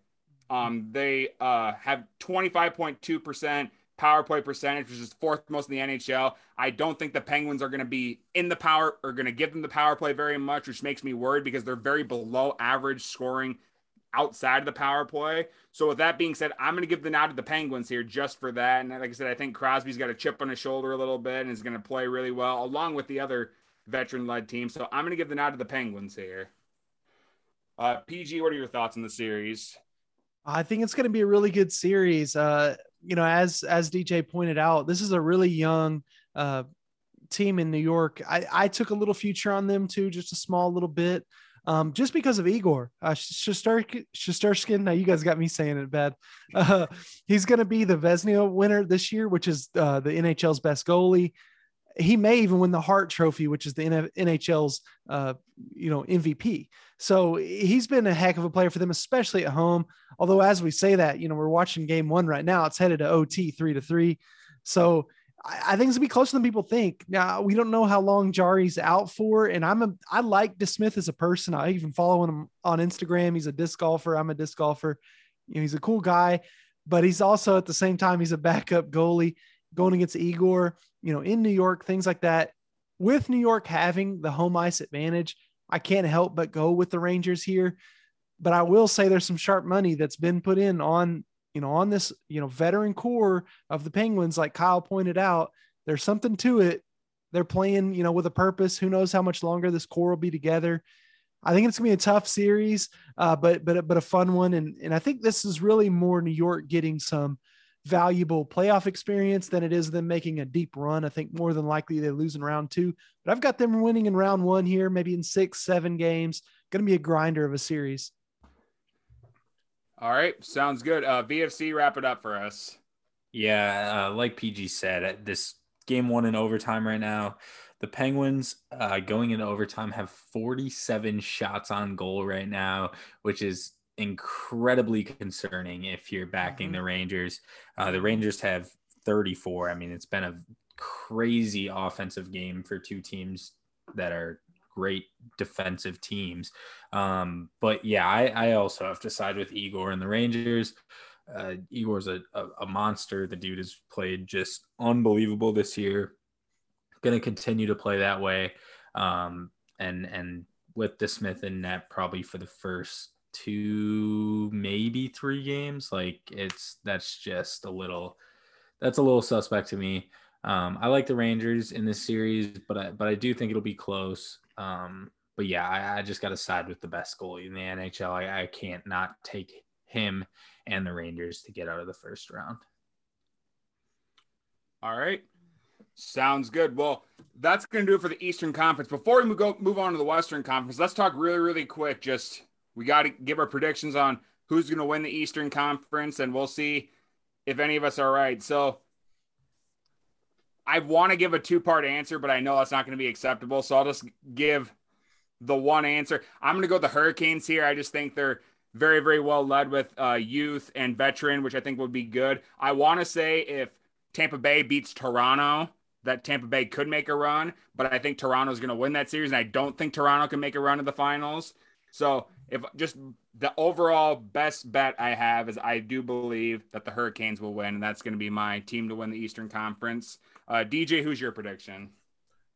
Um, they uh, have 25.2% power play percentage, which is fourth most in the NHL. I don't think the Penguins are going to be in the power or going to give them the power play very much, which makes me worried because they're very below average scoring outside of the power play. So with that being said, I'm going to give the nod to the Penguins here just for that. And like I said, I think Crosby's got a chip on his shoulder a little bit and is going to play really well along with the other veteran-led team. So I'm going to give the nod to the Penguins here. Uh, PG, what are your thoughts on the series? I think it's going to be a really good series. Uh, you know, as as DJ pointed out, this is a really young uh, team in New York. I, I took a little future on them too, just a small little bit, um, just because of Igor uh. Now you guys got me saying it bad. Uh, he's going to be the Vezina winner this year, which is uh, the NHL's best goalie he may even win the Hart Trophy, which is the NHL's uh, you know MVP. So he's been a heck of a player for them, especially at home. Although as we say that, you know, we're watching Game One right now. It's headed to OT three to three. So I, think it's gonna be closer than people think. Now we don't know how long Jarry's out for, and I'm a I like DeSmith as a person. I even follow him on Instagram. He's a disc golfer. I'm a disc golfer. You know, he's a cool guy, but he's also at the same time he's a backup goalie going against Igor, you know, in New York, things like that. With New York having the home ice advantage, I can't help but go with the Rangers here. But I will say there's some sharp money that's been put in on, you know, on this, you know, veteran core of the Penguins, like Kyle pointed out. There's something to it. They're playing, you know, with a purpose. Who knows how much longer this core will be together. I think it's gonna be a tough series, uh, but but but a fun one, and and I think this is really more New York getting some valuable playoff experience than it is them making a deep run. I think more than likely they lose in round two, but I've got them winning in round one here, maybe in six, seven games. Going to be a grinder of a series. All right, sounds good. Uh, VFC, wrap it up for us. Yeah, uh, like PG said, this game one in overtime right now. The Penguins uh, going into overtime have 47 shots on goal right now, which is incredibly concerning if you're backing mm-hmm. the Rangers. Uh, the Rangers have 34. I mean, it's been a crazy offensive game for two teams that are great defensive teams. Um, but yeah, I, I, also have to side with Igor and the Rangers. Uh, Igor's a, a, a monster. The dude has played just unbelievable this year. Going to continue to play that way. Um, and and with DeSmith and net probably for the first two, maybe three games. Like it's that's just a little that's a little suspect to me. Um, I like the Rangers in this series, but I but I do think it'll be close. Um, but yeah, I, I just got to side with the best goalie in the NHL. I, I can't not take him and the Rangers to get out of the first round. All right. Sounds good. Well, that's going to do it for the Eastern Conference. Before we go move on to the Western Conference, let's talk really, really quick just we got to give our predictions on who's going to win the Eastern Conference, and we'll see if any of us are right. So I want to give a two part answer, but I know that's not going to be acceptable. So I'll just give the one answer. I'm going to go the Hurricanes here. I just think they're very, very well led with uh, youth and veteran, which I think would be good. I want to say if Tampa Bay beats Toronto, that Tampa Bay could make a run, but I think Toronto's going to win that series, and I don't think Toronto can make a run in the finals. So if just the overall best bet I have is I do believe that the Hurricanes will win, and that's going to be my team to win the Eastern Conference. Uh, DJ, who's your prediction?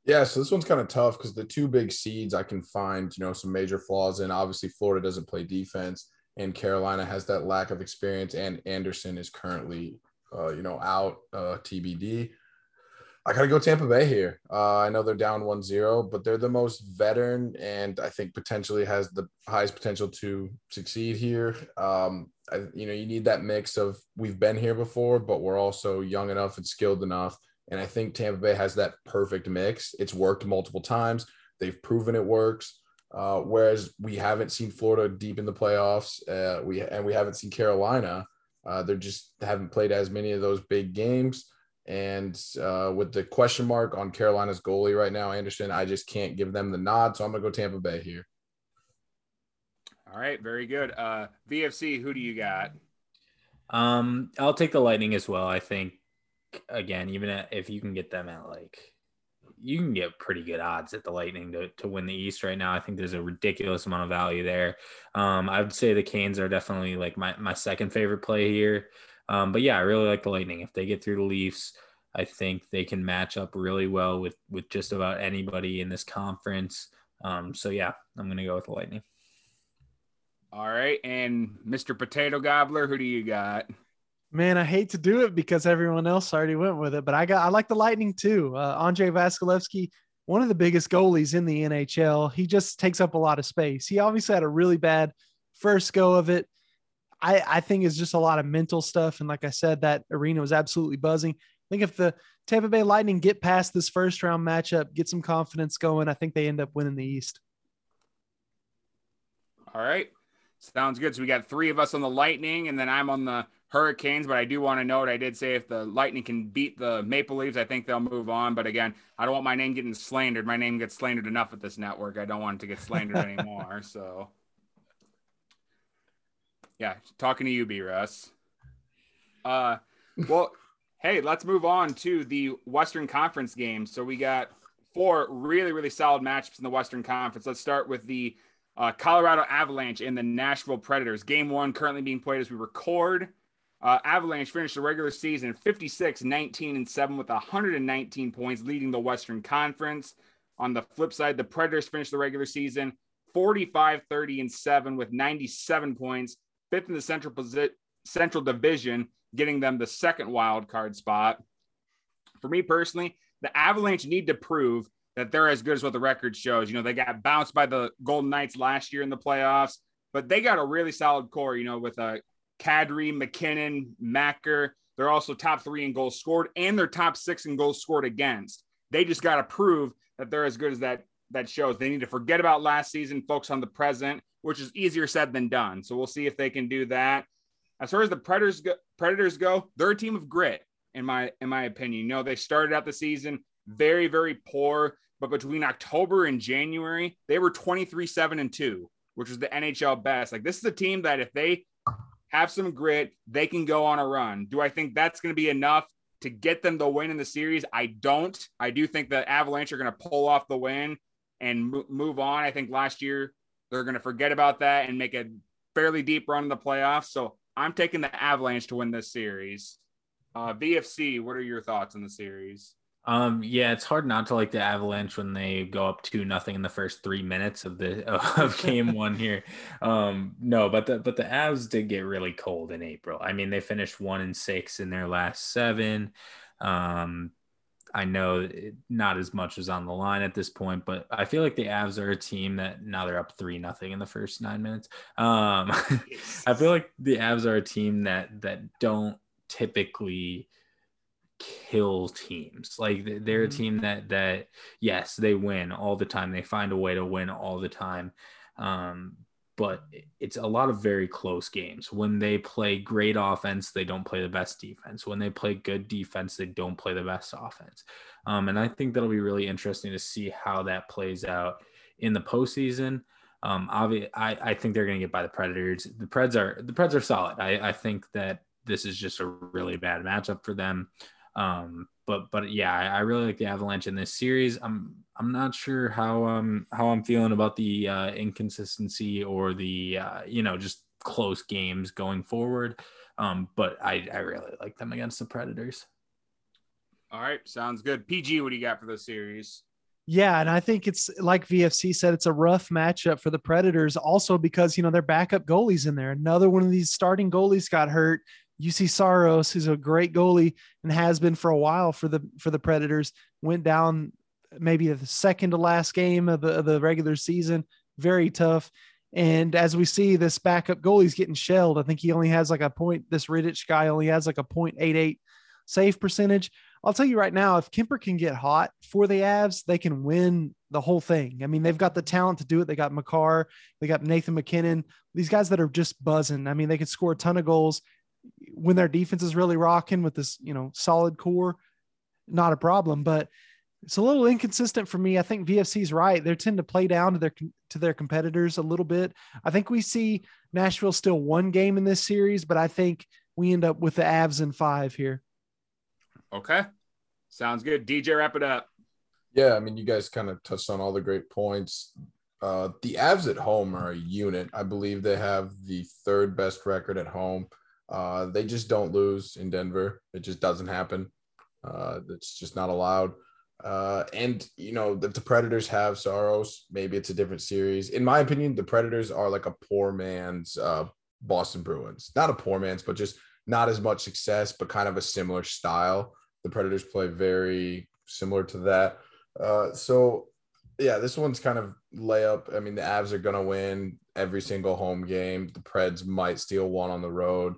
Yeah, so this one's kind of tough because the two big seeds I can find, you know, some major flaws in. Obviously, Florida doesn't play defense, and Carolina has that lack of experience, and Andersen is currently, uh, you know, out uh, TBD. I gotta go Tampa Bay here. Uh, I know they're down 1-0, but they're the most veteran and I think potentially has the highest potential to succeed here. Um, I, you know, you need that mix of we've been here before, but we're also young enough and skilled enough. And I think Tampa Bay has that perfect mix. It's worked multiple times. They've proven it works. Uh, whereas we haven't seen Florida deep in the playoffs. Uh, we and we haven't seen Carolina. Uh, they just haven't played as many of those big games. And uh, with the question mark on Carolina's goalie right now, Andersen, I just can't give them the nod. So I'm going to go Tampa Bay here. All right. Very good. Uh, VFC, who do you got? Um, I'll take the Lightning as well. I think, again, even if you can get them at like you can get pretty good odds at the Lightning to, to win the East right now. I think there's a ridiculous amount of value there. Um, I would say the Canes are definitely like my, my second favorite play here. Um, but yeah, I really like the Lightning. If they get through the Leafs, I think they can match up really well with with just about anybody in this conference. Um, so yeah, I'm gonna go with the Lightning. All right, and Mr. Potato Gobbler, who do you got? Man, I hate to do it because everyone else already went with it, but I got I like the Lightning too. Uh, Andrei Vasilevskiy, one of the biggest goalies in the NHL. He just takes up a lot of space. He obviously had a really bad first go of it. I, I think it's just a lot of mental stuff. And like I said, that arena was absolutely buzzing. I think if the Tampa Bay Lightning get past this first round matchup, get some confidence going, I think they end up winning the East. All right. Sounds good. So we got three of us on the Lightning, and then I'm on the Hurricanes. But I do want to note I did say if the Lightning can beat the Maple Leafs, I think they'll move on. But again, I don't want my name getting slandered. My name gets slandered enough at this network. I don't want it to get slandered anymore. So, yeah, talking to you, B. Russ. Uh, well, hey, let's move on to the Western Conference games. So we got four really, really solid matchups in the Western Conference. Let's start with the uh, Colorado Avalanche and the Nashville Predators. Game one currently being played as we record. Uh, Avalanche finished the regular season 56, 19, and 7 with 119 points, leading the Western Conference. On the flip side, the Predators finished the regular season 45, 30, and 7 with 97 points, fifth in the Central, Central Division, getting them the second wild card spot. For me personally, the Avalanche need to prove that they're as good as what the record shows. You know, they got bounced by the Golden Knights last year in the playoffs, but they got a really solid core, you know, with a Kadri, MacKinnon, Makar. They're also top three in goals scored and they're top six in goals scored against. They just got to prove that they're as good as that that shows. They need to forget about last season, focus on the present, which is easier said than done. So we'll see if they can do that. As far as the Predators go, Predators go, they're a team of grit, in my in my opinion. You know, they started out the season very, very poor. But between October and January, they were 23 7 and 2, which was the NHL best. Like, this is a team that if they have some grit, they can go on a run. Do I think that's going to be enough to get them the win in the series? I don't. I do think the Avalanche are going to pull off the win and move on. I think last year they're going to forget about that and make a fairly deep run in the playoffs. So I'm taking the Avalanche to win this series. Uh, VFC, what are your thoughts on the series? Um, yeah, it's hard not to like the Avalanche when they go up two nothing in the first three minutes of the of game one here. Um, no, but the but the Avs did get really cold in April. I mean, they finished one and six in their last seven. Um, I know not as much as on the line at this point, but I feel like the Avs are a team that now they're up three nothing in the first nine minutes. Um, I feel like the Avs are a team that that don't typically kill teams. Like they're a mm-hmm. team that that yes, they win all the time. They find a way to win all the time. Um, but it's a lot of very close games. When they play great offense, they don't play the best defense. When they play good defense, they don't play the best offense. Um, and I think that'll be really interesting to see how that plays out in the postseason. Um, obviously, I, I think they're going to get by the Predators. The Preds are the Preds are solid. I, I think that this is just a really bad matchup for them. Um, but but yeah, I, I, really like the Avalanche in this series. I'm I'm not sure how um how I'm feeling about the uh, inconsistency or the uh, you know just close games going forward. Um, but I I really like them against the Predators. All right, sounds good. PG, what do you got for this series? Yeah, and I think it's like VFC said, it's a rough matchup for the Predators, also because you know their backup goalies in there. Another one of these starting goalies got hurt. Juuse Saros, who's a great goalie and has been for a while for the for the Predators, went down maybe the second to last game of the, of the regular season. Very tough. And as we see, this backup goalie's getting shelled. I think he only has like a point. This Rittich guy only has like a 0.88 save percentage. I'll tell you right now, if Kuemper can get hot for the Avs, they can win the whole thing. I mean, they've got the talent to do it. They got Makar, they got Nathan MacKinnon, these guys that are just buzzing. I mean, they could score a ton of goals when their defense is really rocking with this, you know, solid core, not a problem. But it's a little inconsistent for me. I think VFC is right. They tend to play down to their to their competitors a little bit. I think we see Nashville still one game in this series, but I think we end up with the Avs in five here. Okay, sounds good. DJ, wrap it up. Yeah, I mean, you guys kind of touched on all the great points. Uh, the Avs at home are a unit. I believe they have the third best record at home. Uh, they just don't lose in Denver. It just doesn't happen. Uh, it's just not allowed. Uh, and you know, if the Predators have Saros, maybe it's a different series. In my opinion, the Predators are like a poor man's uh, Boston Bruins. Not a poor man's, but just not as much success, but kind of a similar style. The Predators play very similar to that. Uh, so yeah, this one's kind of layup. I mean, the Avs are gonna win every single home game. The Preds might steal one on the road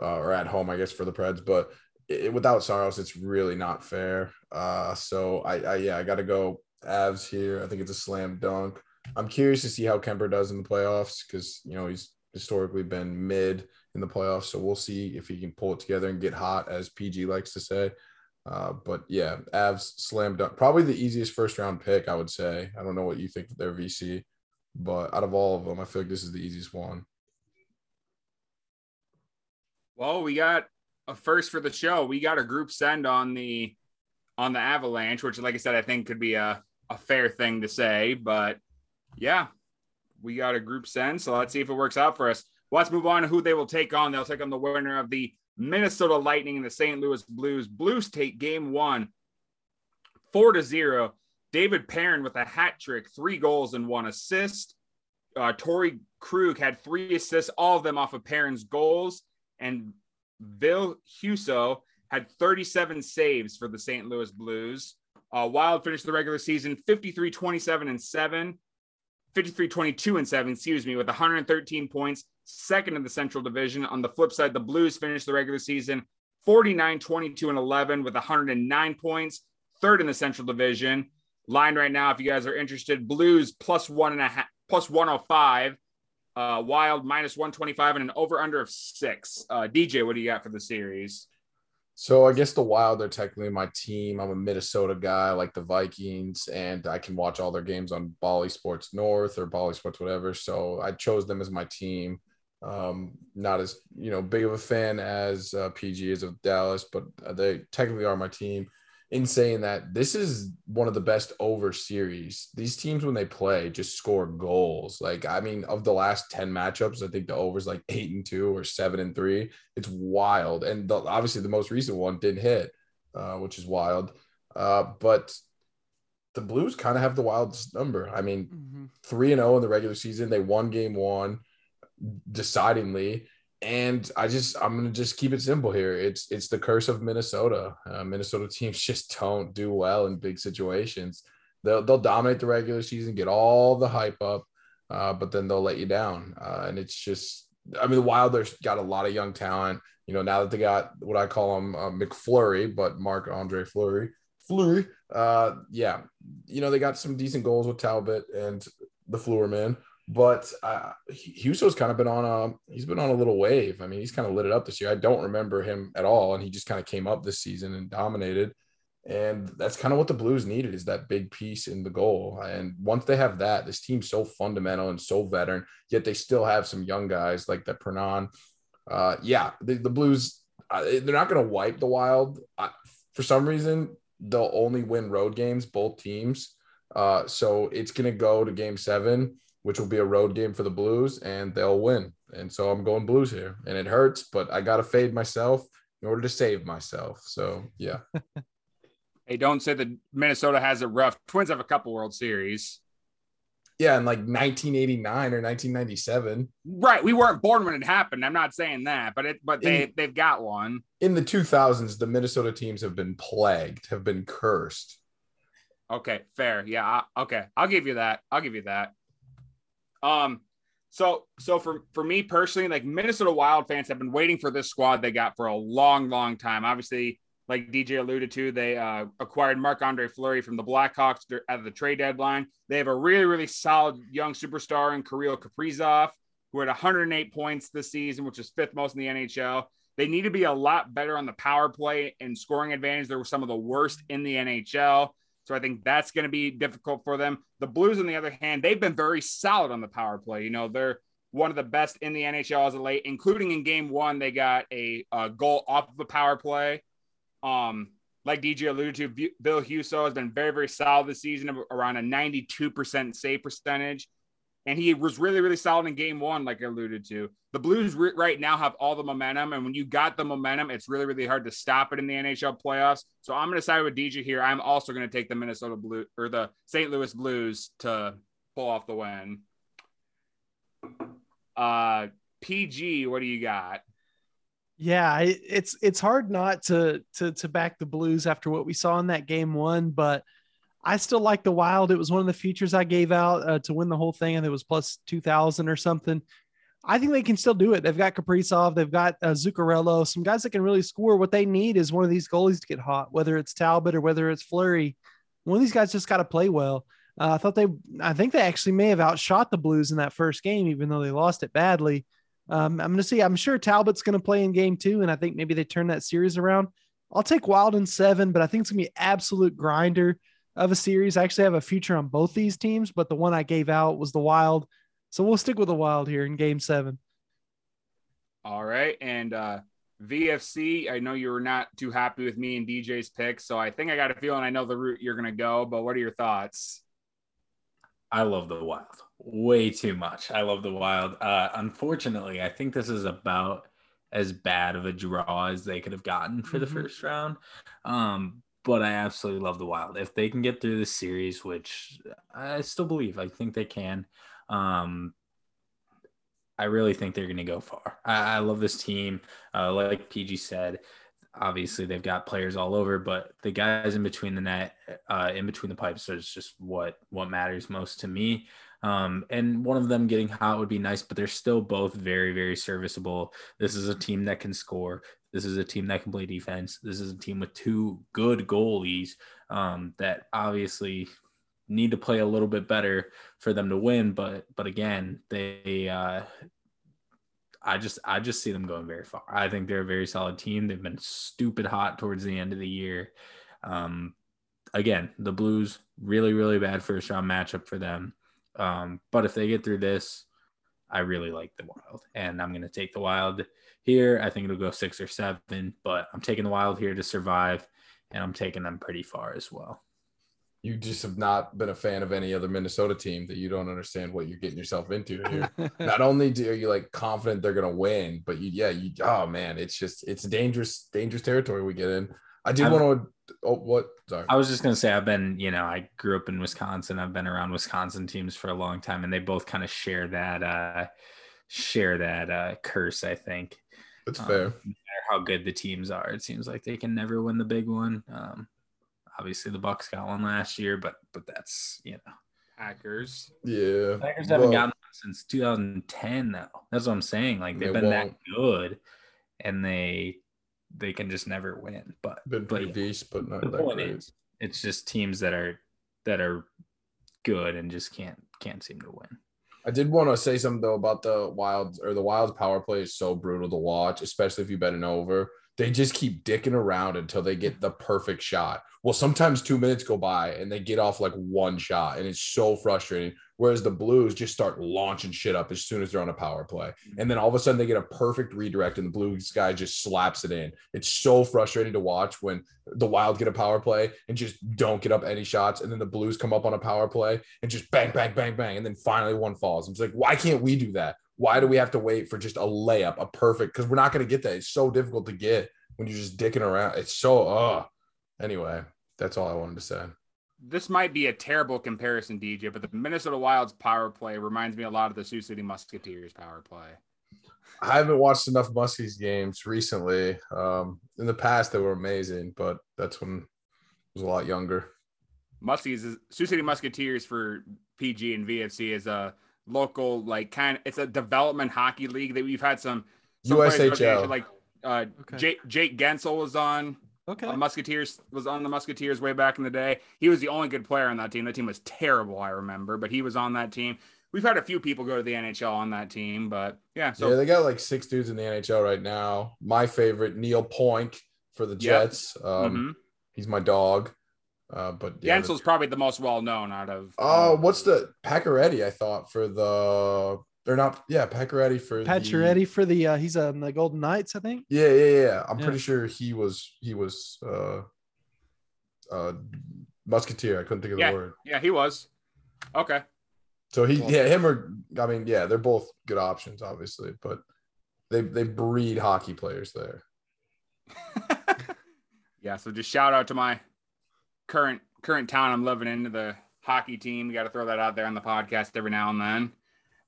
uh, or at home, I guess, for the Preds, but it, without Saros, it's really not fair. Uh, so I, I yeah, I got to go Avs here. I think it's a slam dunk. I'm curious to see how Kuemper does in the playoffs because you know he's historically been mid in the playoffs. So we'll see if he can pull it together and get hot, as PG likes to say. Uh, but yeah, Avs slam dunk. Probably the easiest first round pick, I would say. I don't know what you think of their VC, but out of all of them, I feel like this is the easiest one. Well, we got a first for the show. We got a group send on the on the Avalanche, which, like I said, I think could be a, a fair thing to say. But yeah, we got a group send. So let's see if it works out for us. Let's move on to who they will take on. They'll take on the winner of the Minnesota Lightning and the St. Louis Blues. Blues take game one, four to zero. David Perron with a hat trick, three goals and one assist. Uh, Torey Krug had three assists, all of them off of Perron's goals. And Ville Husso had 37 saves for the St. Louis Blues. Uh, Wild finished the regular season 53 27 and 7, 53 22 and 7, excuse me, with 113 points, second in the Central Division. On the flip side, the Blues finished the regular season 49 22 and 11 with 109 points, third in the Central Division. Line right now, if you guys are interested, Blues plus one and a half, plus 105 uh, Wild minus 125 and an over under of six. Uh, DJ, what do you got for the series? So I guess the Wild are technically my team. I'm a Minnesota guy, like the Vikings, and I can watch all their games on Bally Sports North or Bally Sports whatever. So I chose them as my team. Um, not as you know big of a fan as uh, PG is of Dallas, but they technically are my team in saying that this is one of the best over series. These teams, when they play, just score goals. Like, I mean, of the last 10 matchups, I think the over's like eight and two or seven and three. It's wild. And the, obviously, the most recent one didn't hit, uh, which is wild. Uh, but the Blues kind of have the wildest number. I mean, mm-hmm. 3 and 0 in the regular season. They won game one decidingly and I just I'm gonna just keep it simple here. It's it's the curse of Minnesota. Uh, Minnesota teams just don't do well in big situations. They'll they'll dominate the regular season, get all the hype up, uh, but then they'll let you down. Uh, and it's just I mean the Wilders got a lot of young talent. You know now that they got what I call them uh, McFlurry, but Marc Andre Fleury. Fleury, uh, yeah, you know they got some decent goals with Talbot and the Fleurman. But uh, Husso's kind of been on a he's been on a little wave. I mean, he's kind of lit it up this year. I don't remember him at all, and he just kind of came up this season and dominated. And that's kind of what the Blues needed is that big piece in the goal. And once they have that, this team's so fundamental and so veteran, yet they still have some young guys like that Perron. Uh, yeah, the, the Blues, uh, they're not going to wipe the Wild. Uh, for some reason, they'll only win road games, both teams. Uh, so it's going to go to game seven which will be a road game for the Blues, and they'll win. And so I'm going Blues here, and it hurts, but I got to fade myself in order to save myself. So yeah. hey, don't say that Minnesota has it rough. Twins have a couple World Series. Yeah, in like 1989 or 1997. Right, we weren't born when it happened. I'm not saying that, but it, but they in, they've got one. In the 2000s, the Minnesota teams have been plagued, have been cursed. Okay, fair. Yeah, okay, I'll give you that. I'll give you that. Um, so so for for me personally, like Minnesota Wild fans have been waiting for this squad they got for a long, long time. Obviously, like DJ alluded to, they uh, acquired Marc Andre Fleury from the Blackhawks at the trade deadline. They have a really, really solid young superstar in Kirill Kaprizov, who had 108 points this season, which is fifth most in the NHL. They need to be a lot better on the power play and scoring advantage. They were some of the worst in the NHL. So I think that's going to be difficult for them. The Blues, on the other hand, they've been very solid on the power play. You know, they're one of the best in the NHL as of late, including in game one, they got a, a goal off of the power play. Um, like DJ alluded to, Bill Husso has been very, very solid this season, around a 92% save percentage. And he was really, really solid in game one, like I alluded to. The Blues re- right now have all the momentum. And when you got the momentum, it's really, really hard to stop it in the NHL playoffs. So I'm going to side with DJ here. I'm also going to take the Minnesota Blue or the St. Louis Blues to pull off the win. Uh, PG, what do you got? Yeah, it's it's hard not to to to back the Blues after what we saw in that game one, but I still like the Wild. It was one of the features I gave out uh, to win the whole thing, and it was plus two thousand or something. I think they can still do it. They've got Kaprizov, they've got uh, Zuccarello, some guys that can really score. What they need is one of these goalies to get hot, whether it's Talbot or whether it's Fleury. One of these guys just got to play well. Uh, I thought they, I think they actually may have outshot the Blues in that first game, even though they lost it badly. Um, I'm going to see. I'm sure Talbot's going to play in game two, and I think maybe they turn that series around. I'll take Wild in seven, but I think it's going to be absolute grinder of a series. I actually have a future on both these teams, but the one I gave out was the Wild. So we'll stick with the Wild here in game seven. All right. And uh, VFC, I know you were not too happy with me and DJ's pick. So I think I got a feeling I know the route you're going to go, but what are your thoughts? I love the wild way too much. I love the wild. Uh, unfortunately, I think this is about as bad of a draw as they could have gotten for the mm-hmm. first round. Um, but I absolutely love the wild. If they can get through the series, which I still believe, I think they can. Um, I really think they're going to go far. I, I, love this team. Uh, like PG said, obviously they've got players all over, but the guys in between the net, uh, in between the pipes, is just what what matters most to me. Um, and one of them getting hot would be nice, but they're still both very, very serviceable. This is a team that can score. This is a team that can play defense. This is a team with two good goalies um, that obviously need to play a little bit better for them to win. But but again, they uh, I just I just see them going very far. I think they're a very solid team. They've been stupid hot towards the end of the year. Um, again, the Blues really really bad first round matchup for them. Um, but if they get through this, I really like the Wild, and I'm going to take the Wild here. I think it'll go six or seven, but I'm taking the Wild here to survive, and I'm taking them pretty far as well you just have not been a fan of any other Minnesota team that you don't understand what you're getting yourself into here. not only do are you like confident they're gonna win, but you yeah, you oh man, it's just it's dangerous, dangerous territory we get in. I did want to oh what sorry. I was just gonna say I've been, you know, I grew up in Wisconsin. I've been around Wisconsin teams for a long time and they both kind of share that uh share that uh curse, I think. That's um, fair. No matter how good the teams are, it seems like they can never win the big one. Um Obviously, the Bucks got one last year, but but that's you know Packers. Yeah, Packers haven't well, gotten since 2010 though. That's what I'm saying. Like they've they been won't. that good, and they they can just never win. But been pretty but, beast, but not the that point great. Is, it's just teams that are that are good and just can't can't seem to win. I did want to say something though about the Wild or the Wild's power play is so brutal to watch, especially if you bet an over they just keep dicking around until they get the perfect shot. Well, sometimes two minutes go by and they get off like one shot, and it's so frustrating. Whereas the Blues just start launching shit up as soon as they're on a power play. Mm-hmm. And then all of a sudden they get a perfect redirect, and the Blues guy just slaps it in. It's so frustrating to watch when the Wild get a power play and just don't get up any shots. And then the Blues come up on a power play and just bang, bang, bang, bang. And then finally one falls. It's like, why can't we do that? Why do we have to wait for just a layup, a perfect? Because we're not going to get that. It's so difficult to get when you're just dicking around. It's so uh anyway, that's all I wanted to say. This might be a terrible comparison, DJ, but the Minnesota Wild's power play reminds me a lot of the Sioux City Musketeers power play. I haven't watched enough Muskies games recently. Um, in the past, they were amazing, but that's when I was a lot younger. Muskies, is, Sioux City Musketeers for PG and VFC is a local like kind of it's a development hockey league that we've had some, some USHL like uh, okay. Jake, Jake Guentzel was on. Okay. Uh, Musketeers was on the Musketeers way back in the day. He was the only good player on that team. That team was terrible, I remember, but he was on that team. We've had a few people go to the NHL on that team, but yeah. So yeah, they got like six dudes in the NHL right now. My favorite, Neal Pionk for the Jets. Yep. Um, mm-hmm. He's my dog. Uh, but yeah, Guentzel's probably the most well known out of. Oh, uh, what's the Pacioretty? I thought for the they're not. Yeah, Pacioretty for Pacioretty the, for the. Uh, he's on the Golden Knights, I think. Yeah, yeah, yeah. I'm yeah. pretty sure he was. He was. uh uh, Musketeer. I couldn't think of Yeah. the word. Yeah, he was. Okay. So he, Cool. yeah, him or I mean, yeah, they're both good options, obviously, but they they breed hockey players there. yeah, so just shout out to my current current town I'm living in, the hockey team. We got to throw that out there on the podcast every now and then.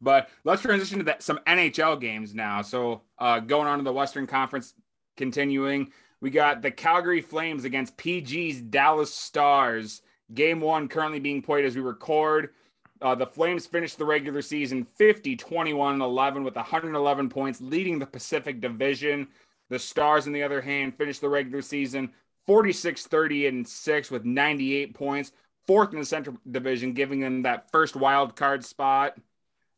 But let's transition to that, some NHL games now. So uh, going on to the Western Conference, continuing, we got the Calgary Flames against PG's Dallas Stars. Game one currently being played as we record. Uh, the Flames finished the regular season 50, 21, and 11 with 111 points, leading the Pacific Division. The Stars, on the other hand, finished the regular season 46, 30, and 6 with 98 points, fourth in the Central Division, giving them that first wild card spot.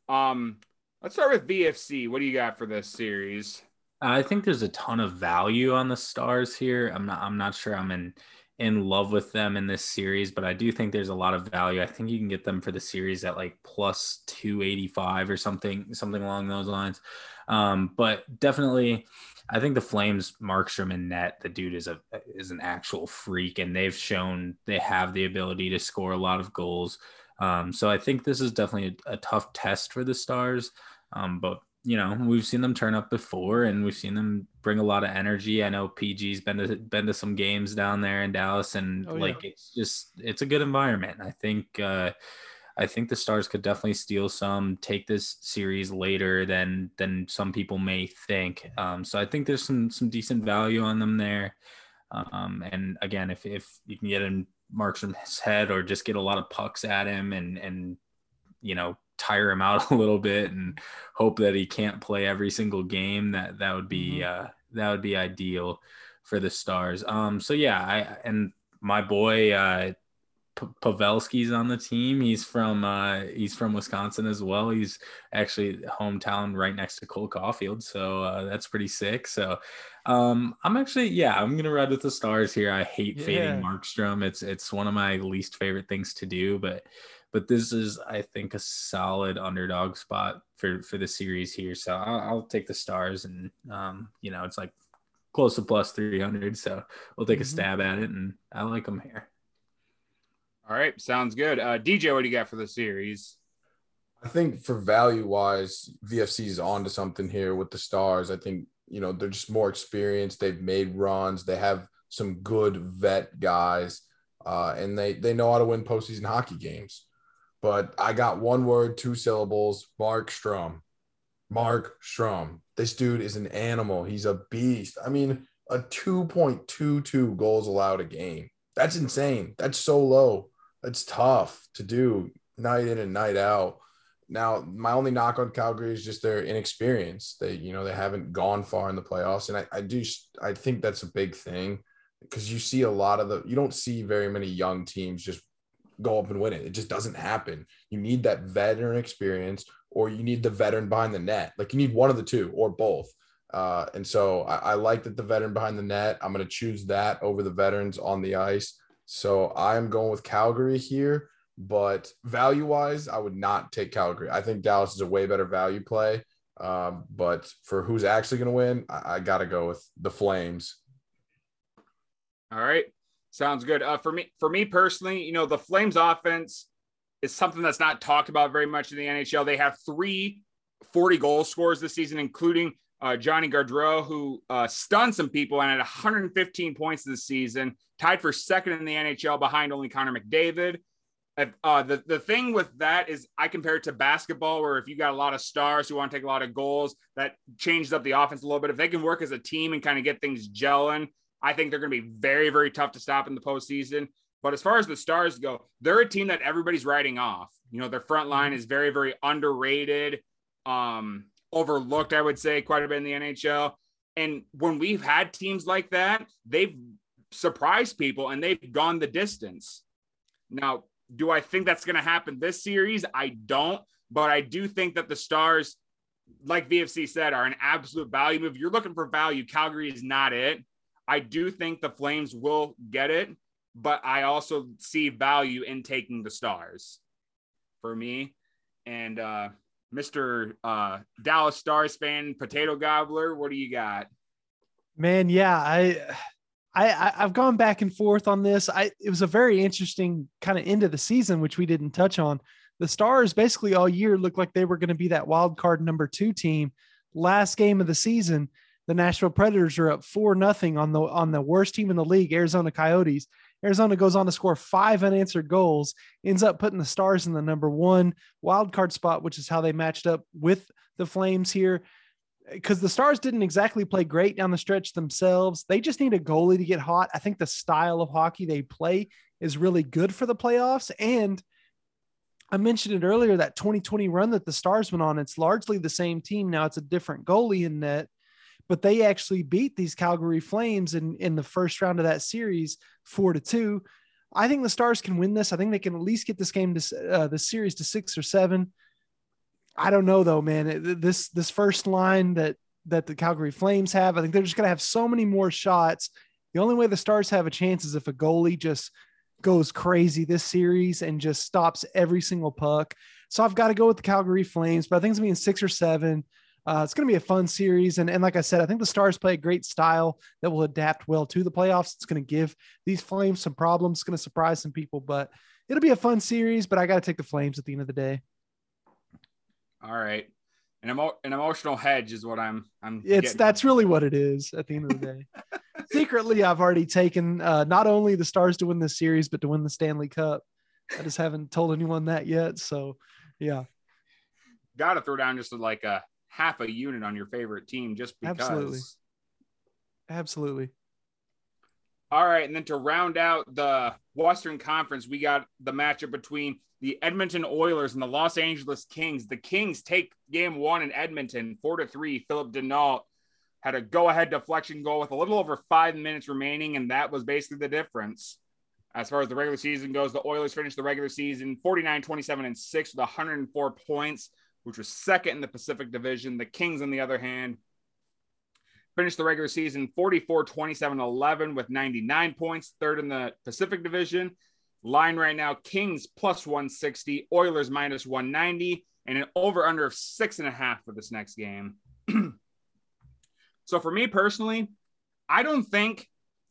Um, let's start with VFC. What do you got for this series? I think there's a ton of value on the stars here. I'm not I'm not sure I'm in in love with them in this series, but I do think there's a lot of value. I think you can get them for the series at like plus 285 or something, something along those lines. Um, but definitely I think the Flames Markstrom and net, the dude is a is an actual freak and they've shown they have the ability to score a lot of goals. Um, so I think this is definitely a, a tough test for the stars. Um, but you know, we've seen them turn up before and we've seen them bring a lot of energy. I know PG's been to been to some games down there in Dallas and Oh, yeah. like it's just it's a good environment. I think uh I think the Stars could definitely steal some, take this series later than than some people may think. Um, so I think there's some some decent value on them there. Um, and again, if if you can get in Markstrom's head or just get a lot of pucks at him and and you know tire him out a little bit and hope that he can't play every single game, that that would be uh, that would be ideal for the Stars. Um, so yeah, I and my boy uh, P- Pavelski's on the team. He's from uh, he's from Wisconsin as well. He's actually hometown right next to Cole Caufield, so uh, that's pretty sick. So um, I'm actually yeah, I'm gonna ride with the Stars here. I hate Yeah. fading Markstrom. It's it's one of my least favorite things to do, but but this is I think a solid underdog spot for for the series here. So I'll, I'll take the Stars, and um, you know it's like close to plus 300. So we'll take a Mhm. stab at it, and I like them here. All right, sounds good. Uh, DJ, what do you got for the series? I think for value wise, VFC is onto something here with the stars. I think, you know, they're just more experienced. They've made runs. They have some good vet guys. Uh, and they they know how to win postseason hockey games. But I got one word, two syllables, Markstrom. Mark Strum. This dude is an animal. He's a beast. I mean, a 2.22 goals allowed a game. That's insane. That's so low. That's tough to do night in and night out. Now, my only knock on Calgary is just their inexperience. They, you know, they haven't gone far in the playoffs, and I, I do, I think that's a big thing because you see a lot of the, you don't see very many young teams just go up and win it. It just doesn't happen. You need that veteran experience, or you need the veteran behind the net. Like you need one of the two or both. Uh, and so I, I like that the veteran behind the net. I'm going to choose that over the veterans on the ice. So I'm going with Calgary here, but value wise, I would not take Calgary. I think Dallas is a way better value play. Um, but for who's actually going to win, I, I got to go with the Flames. All right, sounds good. Uh, for me, for me personally, you know, the Flames offense is something that's not talked about very much in the NHL. They have three 40 goal scorers this season, including uh, Johnny Gaudreau, who uh, stunned some people and had 115 points this season, tied for second in the NHL behind only Connor McDavid. Uh, the, the thing with that is I compare it to basketball, where if you got a lot of stars who want to take a lot of goals, that changes up the offense a little bit. If they can work as a team and kind of get things gelling, I think they're going to be very, very tough to stop in the postseason. But as far as the Stars go, they're a team that everybody's writing off. You know, their front line is very, very underrated, um, overlooked, I would say, quite a bit in the NHL. And when we've had teams like that, they've surprised people and they've gone the distance. Now, do I think that's going to happen this series? I don't, but I do think that the Stars, like VFC said, are an absolute value move. You're looking for value. Calgary is not it. I do think the Flames will get it, but I also see value in taking the Stars for me. And uh, Mr. Uh, Dallas Stars fan, Potato Gobbler, what do you got? Man, yeah, I I, I have gone back and forth on this. I it was a very interesting kind of end of the season, which we didn't touch on. The Stars basically all year looked like they were going to be that wild card number two team. Last game of the season, the Nashville Predators are up four nothing on the on the worst team in the league, Arizona Coyotes. Arizona goes on to score five unanswered goals, ends up putting the Stars in the number one wild card spot, which is how they matched up with the Flames here because the Stars didn't exactly play great down the stretch themselves. They just need a goalie to get hot. I think the style of hockey they play is really good for the playoffs. And I mentioned it earlier that 2020 run that the Stars went on, it's largely the same team. Now it's a different goalie in net, but they actually beat these Calgary Flames in, in the first round of that series, four to two. I think the Stars can win this. I think they can at least get this game to uh, the series to six or seven. I don't know though, man. This this first line that that the Calgary Flames have, I think they're just going to have so many more shots. The only way the Stars have a chance is if a goalie just goes crazy this series and just stops every single puck. So I've got to go with the Calgary Flames, but I think it's going to be in six or seven. Uh, it's going to be a fun series. And, and like I said, I think the Stars play a great style that will adapt well to the playoffs. It's going to give these Flames some problems. It's going to surprise some people, but it'll be a fun series. But I got to take the Flames at the end of the day. All right. An, emo- an emotional hedge is what I'm. I'm. It's getting. that's really what it is at the end of the day. Secretly, I've already taken uh, not only the Stars to win this series, but to win the Stanley Cup. I just haven't told anyone that yet. So, yeah. Got to throw down just like a half a unit on your favorite team just because. Absolutely. Absolutely. All right, and then to round out the Western Conference, we got the matchup between the Edmonton Oilers and the Los Angeles Kings. The Kings take game one in Edmonton, four to three. Phillip Danault had a go-ahead deflection goal with a little over five minutes remaining, and that was basically the difference. As far as the regular season goes, the Oilers finished the regular season 49, 27, and 6 with 104 points, which was second in the Pacific Division. The Kings, on the other hand, finished the regular season 44 27 11 with 99 points, third in the Pacific Division. Line right now Kings plus 160, Oilers minus 190, and an over under of six and a half for this next game. so for me personally, I don't think,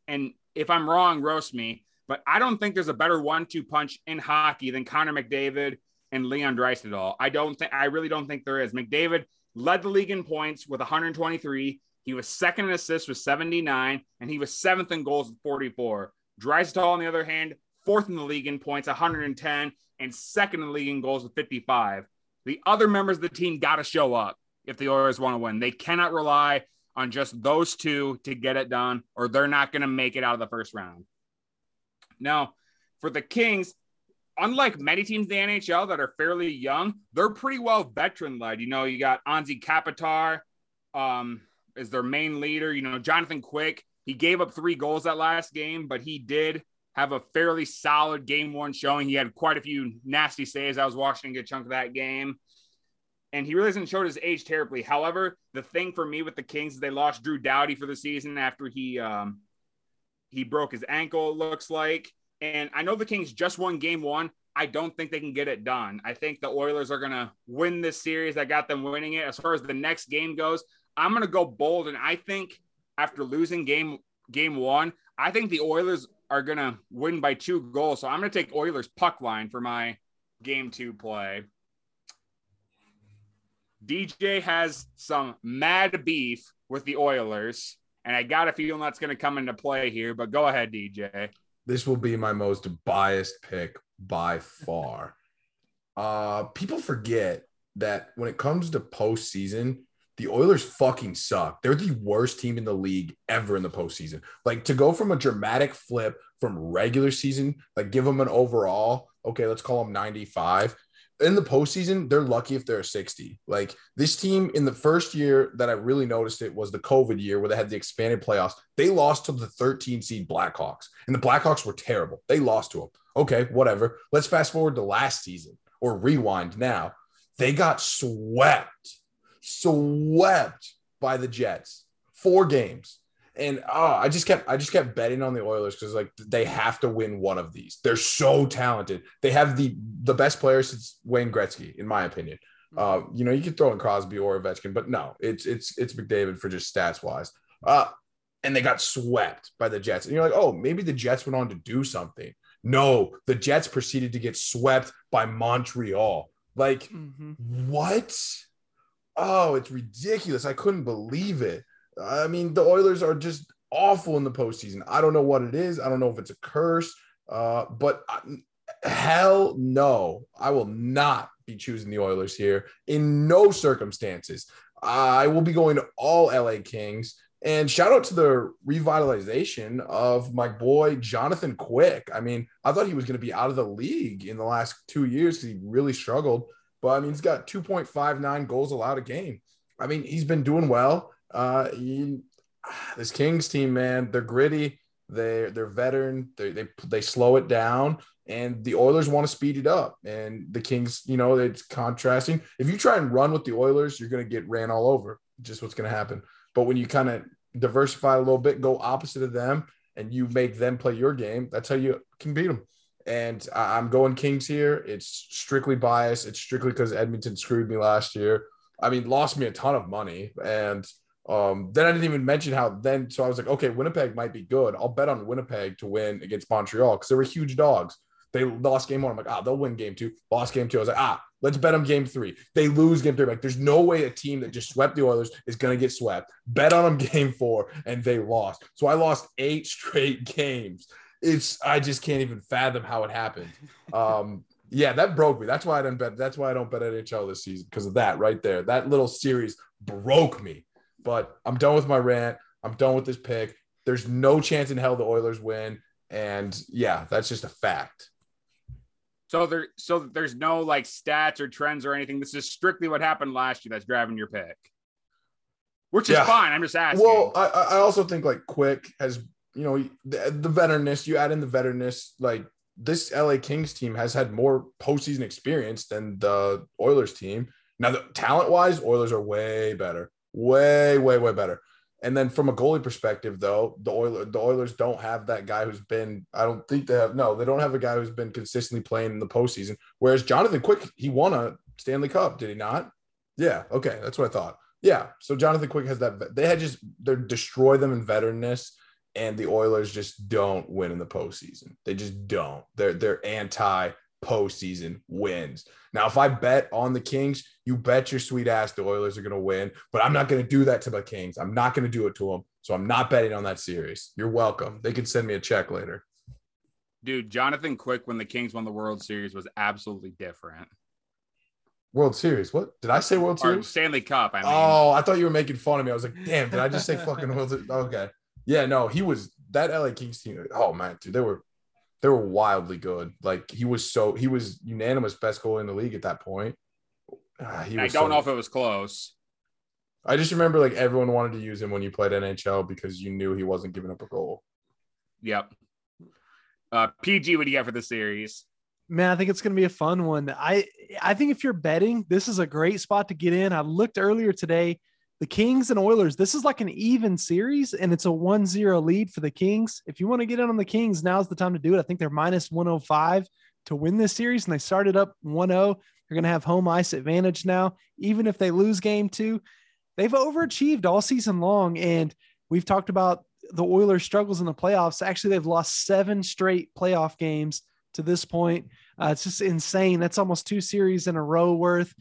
and if I'm wrong, roast me, but I don't think there's a better one two punch in hockey than Connor McDavid and Leon Draisaitl. I don't think, I really don't think there is. McDavid led the league in points with 123. He was second in assists with 79, and he was seventh in goals with 44. Draisaitl, on the other hand, fourth in the league in points, 110, and second in the league in goals with 55. The other members of the team got to show up if the Oilers want to win. They cannot rely on just those two to get it done, or they're not going to make it out of the first round. Now, for the Kings, unlike many teams in the NHL that are fairly young, they're pretty well veteran led. You know, you got Anze Kopitar um, is their main leader. You know, Jonathan Quick, he gave up three goals that last game, but he did have a fairly solid game one showing. He had quite a few nasty saves. I was watching a good chunk of that game. And he really hasn't showed his age terribly. However, the thing for me with the Kings is they lost Drew Doughty for the season after he um, he broke his ankle, looks like. And I know the Kings just won game one. I don't think they can get it done. I think the Oilers are going to win this series. I got them winning it. As far as the next game goes, I'm going to go bold. And I think after losing game game one, I think the Oilers are going to win by two goals. So I'm going to take Oilers puck line for my game two play. DJ has some mad beef with the Oilers, and I got a feeling that's going to come into play here. But go ahead, DJ. This will be my most biased pick by far. Uh, people forget that when it comes to postseason, the Oilers fucking suck. They're the worst team in the league ever in the postseason. Like to go from a dramatic flip from regular season, like give them an overall, okay, let's call them 95. In the postseason, they're lucky if they're a 60. Like this team in the first year that I really noticed it was the COVID year where they had the expanded playoffs. They lost to the 13 seed Blackhawks, and the Blackhawks were terrible. They lost to them. Okay, whatever. Let's fast forward to last season or rewind now. They got swept swept by the Jets. Four games. And oh, I just kept I just kept betting on the Oilers because like they have to win one of these. They're so talented. They have the the best players since Wayne Gretzky, in my opinion. Uh, you know, you could throw in Crosby or Ovechkin, but no, it's it's it's McDavid for just stats wise. Uh, and they got swept by the Jets. And you're like, oh, maybe the Jets went on to do something. No, the Jets proceeded to get swept by Montreal. Like, Mhm. what? Oh, it's ridiculous. I couldn't believe it. I mean, the Oilers are just awful in the postseason. I don't know what it is. I don't know if it's a curse. Uh, but I- hell no, I will not be choosing the Oilers here in no circumstances. I will be going to all LA Kings. And shout out to the revitalization of my boy Jonathan Quick. I mean, I thought he was going to be out of the league in the last two years he really struggled. But I mean, he's got 2.59 goals allowed a game. I mean, he's been doing well. Uh, this Kings team, man, they're gritty. They they're veteran. They they they slow it down, and the Oilers want to speed it up. And the Kings, you know, it's contrasting. If you try and run with the Oilers, you're going to get ran all over. Just what's going to happen. But when you kind of diversify a little bit, go opposite of them, and you make them play your game, that's how you can beat them. And I'm going Kings here. It's strictly biased. It's strictly because Edmonton screwed me last year. I mean, lost me a ton of money. And um, then I didn't even mention how then. So I was like, okay, Winnipeg might be good. I'll bet on Winnipeg to win against Montreal because they were huge dogs. They lost game one. I'm like, ah, they'll win game two. Lost game two. I was like, ah, let's bet them game three. They lose game three. Like, there's no way a team that just swept the Oilers is going to get swept. Bet on them game four, and they lost. So I lost eight straight games. It's I just can't even fathom how it happened. Um, yeah, that broke me. That's why I didn't bet. That's why I don't bet NHL this season because of that right there. That little series broke me. But I'm done with my rant. I'm done with this pick. There's no chance in hell the Oilers win. And yeah, that's just a fact. So there, so there's no like stats or trends or anything. This is strictly what happened last year that's driving your pick, which is Yeah. fine. I'm just asking. Well, I, I also think like Quick has, you know, the, the veteranness, you add in the veteranness, like this LA Kings team has had more postseason experience than the Oilers team. Now, the talent wise, Oilers are way better, way, way, way better. And then from a goalie perspective, though, the Oilers, the Oilers don't have that guy who's been. I don't think they have. No, they don't have a guy who's been consistently playing in the postseason. Whereas Jonathan Quick, he won a Stanley Cup, did he not? Yeah. Okay, that's what I thought. Yeah. So Jonathan Quick has that. They had just they destroy them in veteranness, and the Oilers just don't win in the postseason. They just don't. They're they're anti postseason wins. Now, if I bet on the Kings, you bet your sweet ass the Oilers are going to win. But I'm not going to do that to the Kings. I'm not going to do it to them. So I'm not betting on that series. You're welcome. They can send me a check later. dude, Jonathan Quick when the Kings won the World Series was absolutely different. World Series. What did I say? World Or Series? Stanley Cup. I mean, Oh, I thought you were making fun of me. I was like, damn, did I just say fucking World Series? Okay. Yeah, no, he was that LA Kings team. Oh man, dude, they were they were wildly good. Like he was so he was unanimous best goalie in the league at that point. He I don't so- know if it was close. I just remember like everyone wanted to use him when you played NHL because you knew he wasn't giving up a goal. Yep. Uh, PG, what do you got for the series? Man, I think it's going to be a fun one. I I think if you're betting, this is a great spot to get in. I looked earlier today, the Kings and Oilers. This is like an even series, and it's a 1-0 lead for the Kings. If you want to get in on the Kings, now's the time to do it. I think they're minus 105 to win this series, and they started up 1-0. They're going to have home ice advantage now, even if they lose game two. They've overachieved all season long, and we've talked about the Oilers' struggles in the playoffs. Actually, they've lost seven straight playoff games to this point. Uh, it's just insane. That's almost two series in a row worth.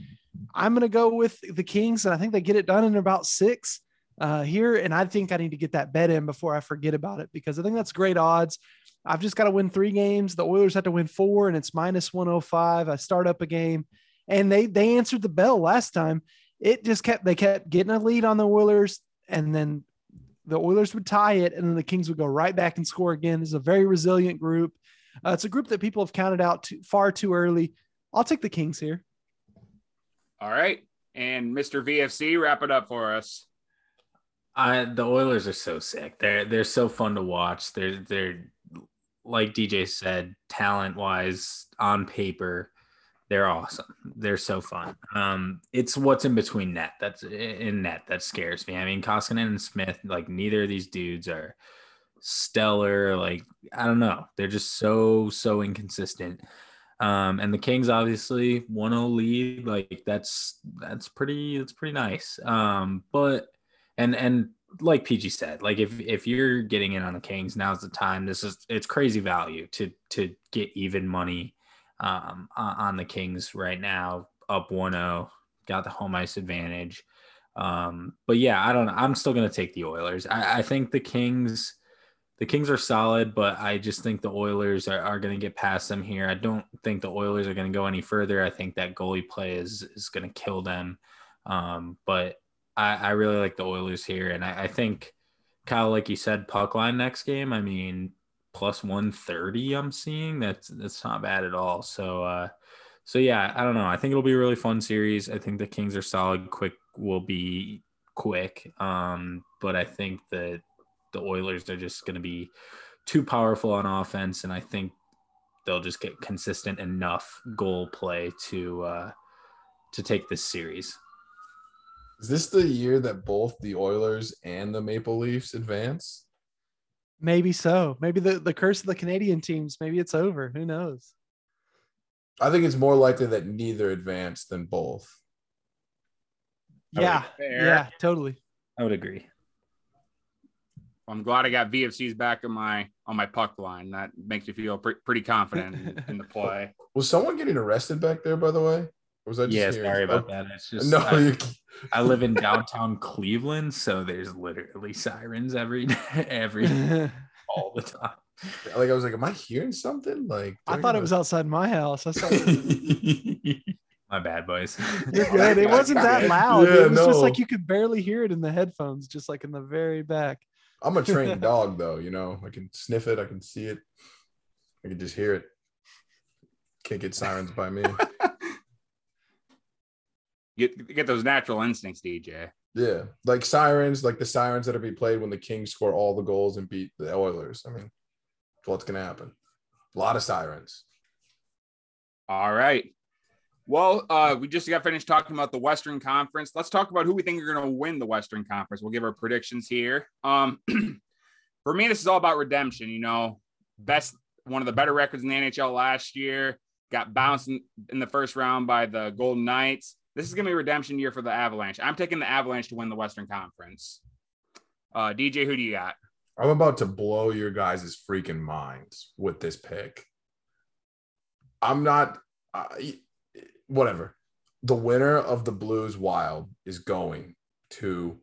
I'm going to go with the Kings, and I think they get it done in about six uh, here. And I think I need to get that bet in before I forget about it because I think that's great odds. I've just got to win three games. The Oilers have to win four, and it's minus 105. I start up a game, and they they answered the bell last time. It just kept they kept getting a lead on the Oilers, and then the Oilers would tie it, and then the Kings would go right back and score again. It's a very resilient group. Uh, it's a group that people have counted out too, far too early. I'll take the Kings here. All right. And Mr. VFC, wrap it up for us. I the Oilers are so sick. They're they're so fun to watch. They're they're like DJ said, talent wise, on paper, they're awesome. They're so fun. Um, it's what's in between net that's in net that scares me. I mean, Koskinen and Smith, like neither of these dudes are stellar. Like I don't know, they're just so so inconsistent. Um, and the Kings obviously 1-0 lead, like that's that's pretty that's pretty nice. Um, but and and like PG said, like if if you're getting in on the Kings, now's the time. This is it's crazy value to to get even money um, on the Kings right now, up 1-0, got the home ice advantage. Um, but yeah, I don't know. I'm still gonna take the Oilers. I, I think the Kings the Kings are solid, but I just think the Oilers are, are going to get past them here. I don't think the Oilers are going to go any further. I think that goalie play is is going to kill them. Um, but I, I, really like the Oilers here, and I, I, think Kyle, like you said, puck line next game. I mean, plus one thirty. I'm seeing that's that's not bad at all. So, uh, so yeah, I don't know. I think it'll be a really fun series. I think the Kings are solid. Quick will be quick. Um, but I think that the Oilers are just going to be too powerful on offense, and I think they'll just get consistent enough goal play to uh, to take this series. Is this the year that both the Oilers and the Maple Leafs advance? Maybe so. Maybe the, the curse of the Canadian teams, maybe it's over. Who knows? I think it's more likely that neither advance than both. Yeah. Yeah, totally. I would agree. I'm glad I got VFCs back on my on my puck line. That makes me feel pre- pretty confident in, in, the play. Was someone getting arrested back there, by the way? Or was that yeah? Sorry about oh. that. It's just no. I, I, live in downtown Cleveland, so there's literally sirens every every all the time. Like I was like, am I hearing something? Like I thought it was outside my house. I saw. My bad, boys. You're good. It wasn't that loud. Yeah, it was no. just like you could barely hear it in the headphones, just like in the very back. I'm a trained dog though, you know. I can sniff it, I can see it, I can just hear it. Can't get sirens by me. Get get those natural instincts, DJ. Yeah, like sirens, like the sirens that are be played when the Kings score all the goals and beat the Oilers. I mean, what's gonna happen? A lot of sirens. All right. Well, uh, we just got finished talking about the Western Conference. Let's talk about who we think are going to win the Western Conference. We'll give our predictions here. Um, for me, this is all about redemption. You know, best one of the better records in the NHL last year. Got bounced in, in the first round by the Golden Knights. This is going to be redemption year for the Avalanche. I'm taking the Avalanche to win the Western Conference. Uh, DJ, who do you got? I'm about to blow your guys' freaking minds with this pick. I'm not. Whatever. The winner of the Blues Wild is going to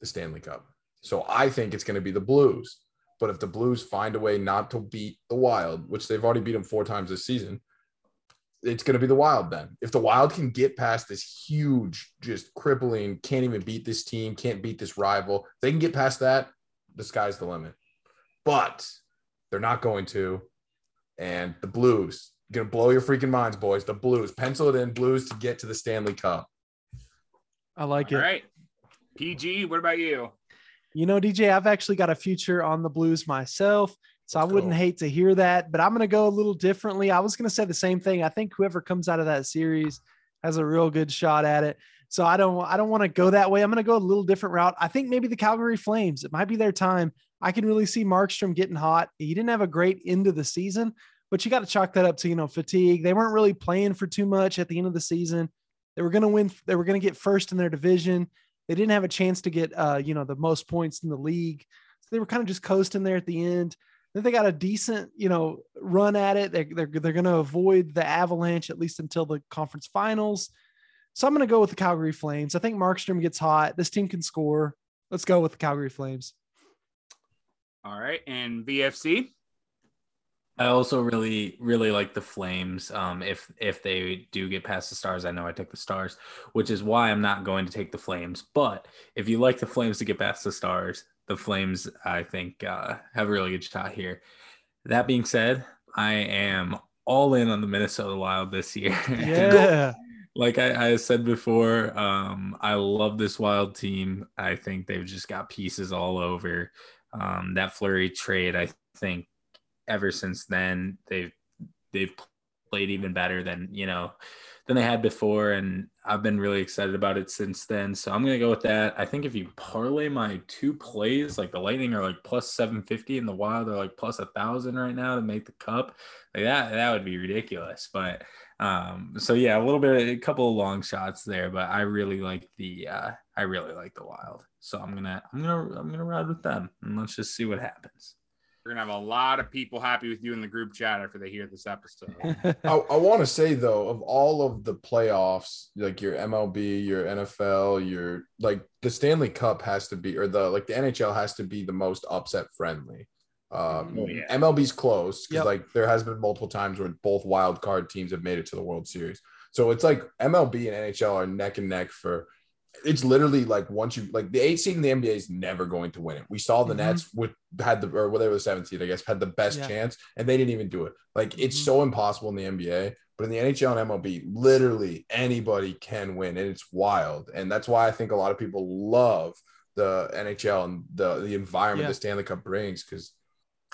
the Stanley Cup. So I think it's going to be the Blues. But if the Blues find a way not to beat the Wild, which they've already beat them four times this season, it's going to be the Wild then. If the Wild can get past this huge, just crippling, can't even beat this team, can't beat this rival, they can get past that, the sky's the limit. But they're not going to. And the Blues, gonna blow your freaking minds, boys. The Blues. Pencil it in, Blues to get to the Stanley Cup. I like All it. All right. PG, what about you? You know, DJ, I've actually got a future on the Blues myself. So Let's I wouldn't go. hate to hear that, but I'm going to go a little differently. I was going to say the same thing. I think whoever comes out of that series has a real good shot at it. So I don't I don't want to go that way. I'm going to go a little different route. I think maybe the Calgary Flames. It might be their time. I can really see Markstrom getting hot. He didn't have a great end of the season, but you got to chalk that up to, you know, fatigue. They weren't really playing for too much at the end of the season. They were going to win. They were going to get first in their division. They didn't have a chance to get, uh, you know, the most points in the league. So they were kind of just coasting there at the end. Then they got a decent, you know, run at it. They're, they're, they're going to avoid the avalanche at least until the conference finals. So I'm going to go with the Calgary Flames. I think Markstrom gets hot. This team can score. Let's go with the Calgary Flames. All right. And VFC? I also really, really like the Flames. Um, if if they do get past the Stars, I know I took the Stars, which is why I'm not going to take the Flames. But if you like the Flames to get past the Stars, the Flames, I think, uh, have a really good shot here. That being said, I am all in on the Minnesota Wild this year. Yeah. like I, I, said before, um, I love this Wild team. I think they've just got pieces all over. Um, that Fleury trade, I think ever since then they've they've played even better than you know than they had before and i've been really excited about it since then so i'm gonna go with that i think if you parlay my two plays like the lightning are like plus 750 and the wild are like plus a thousand right now to make the cup like that that would be ridiculous but Um, so yeah, a little bit, a couple of long shots there, but I really like the, uh, I really like the Wild. So I'm gonna, I'm gonna, I'm gonna ride with them, and let's just see what happens. We're gonna have a lot of people happy with you in the group chat after they hear this episode. I, I want to say though, of all of the playoffs, like your MLB, your NFL, your like the Stanley Cup has to be, or the like the NHL has to be the most upset friendly. Um, Oh, yeah. MLB's close because Yep. like there has been multiple times where both wild card teams have made it to the World Series. So it's like MLB and NHL are neck and neck for. It's literally like once you like the eight seed in the NBA is never going to win it. We saw the Mhm. Nets with had the or whatever the 17th, I guess, had the best Yeah. chance and they didn't even do it. Like it's Mhm. so impossible in the NBA, but in the NHL and MLB, literally anybody can win, and it's wild. And that's why I think a lot of people love the NHL and the the environment Yeah. the Stanley Cup brings because,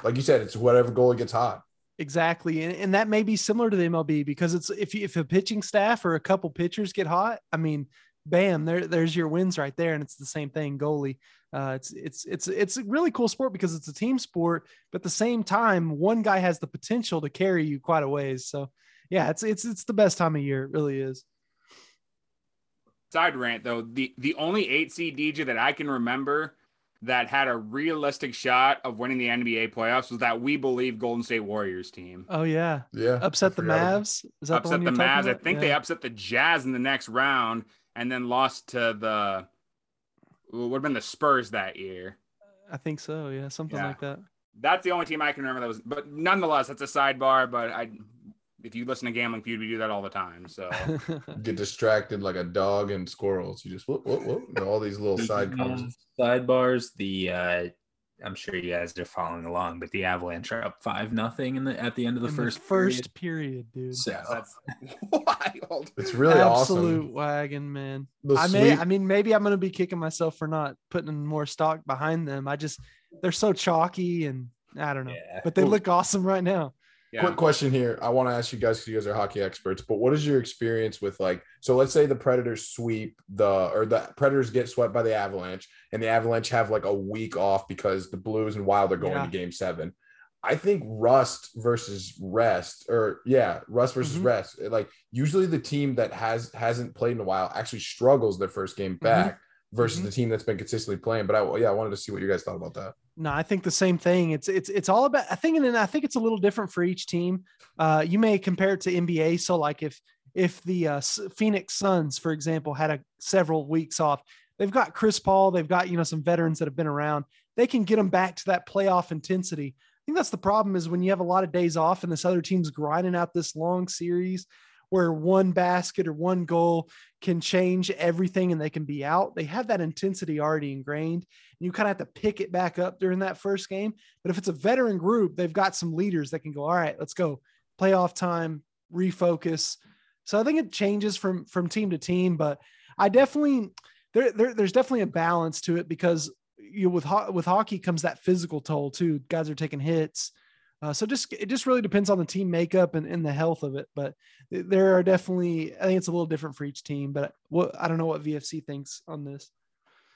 like you said, it's whatever goalie gets hot. Exactly, and, and that may be similar to the MLB because it's if you, if a pitching staff or a couple pitchers get hot, I mean, bam, there there's your wins right there, and it's the same thing goalie. Uh, it's it's it's it's a really cool sport because it's a team sport, but at the same time, one guy has the potential to carry you quite a ways. So, yeah, it's it's it's the best time of year. It really is. Side rant though, the the only eight seed DJ that I can remember that had a realistic shot of winning the NBA playoffs was that we believe Golden State Warriors team. Oh yeah, Yeah, upset I the Mavs. Is that upset the, the, one you're Mavs. talking I about? think they upset the Jazz in the next round and then lost to the would have been the Spurs that year. I think so. Yeah, something Yeah. like that. That's the only team I can remember that was but nonetheless, that's a sidebar. But I if you listen to Gambling Feud, we do that all the time. So get distracted like a dog and squirrels. You just whoop whoop whoop. all these little side Um, sidebars. The uh, I'm sure you guys are following along, but the Avalanche are up five nothing in the at the end of the In first first period, dude. So that's wild. It's really Absolute awesome. wagon, man. The I may, sweep- I mean, maybe I'm gonna be kicking myself for not putting more stock behind them. I just they're so chalky and I don't know, Yeah. but they Well- look awesome right now. Yeah. Quick question here. I want to ask you guys because you guys are hockey experts, but what is your experience with like so let's say the Predators sweep the or the Predators get swept by the Avalanche and the Avalanche have like a week off because the Blues and Wild are going Yeah. to game seven. I think rust versus rest or yeah, rust versus Mhm. rest. Like usually the team that has hasn't played in a while actually struggles their first game back versus Mhm. the team that's been consistently playing. But I yeah, I wanted to see what you guys thought about that. No, I think the same thing. It's it's it's all about. I think, and then I think it's a little different for each team. Uh, you may compare it to NBA. So, like if if the uh, Phoenix Suns, for example, had a several weeks off, they've got Chris Paul, they've got you know some veterans that have been around. They can get them back to that playoff intensity. I think that's the problem is when you have a lot of days off and this other team's grinding out this long series where one basket or one goal can change everything and they can be out. They have that intensity already ingrained and you kind of have to pick it back up during that first game. But if it's a veteran group, they've got some leaders that can go, all right, let's go playoff time, refocus. So I think it changes from from team to team, but I definitely there, there there's definitely a balance to it because you know, with ho- with hockey comes that physical toll too. Guys are taking hits. Uh, so just it just really depends on the team makeup and, and the health of it. But there are definitely I think it's a little different for each team. But what I don't know what VFC thinks on this.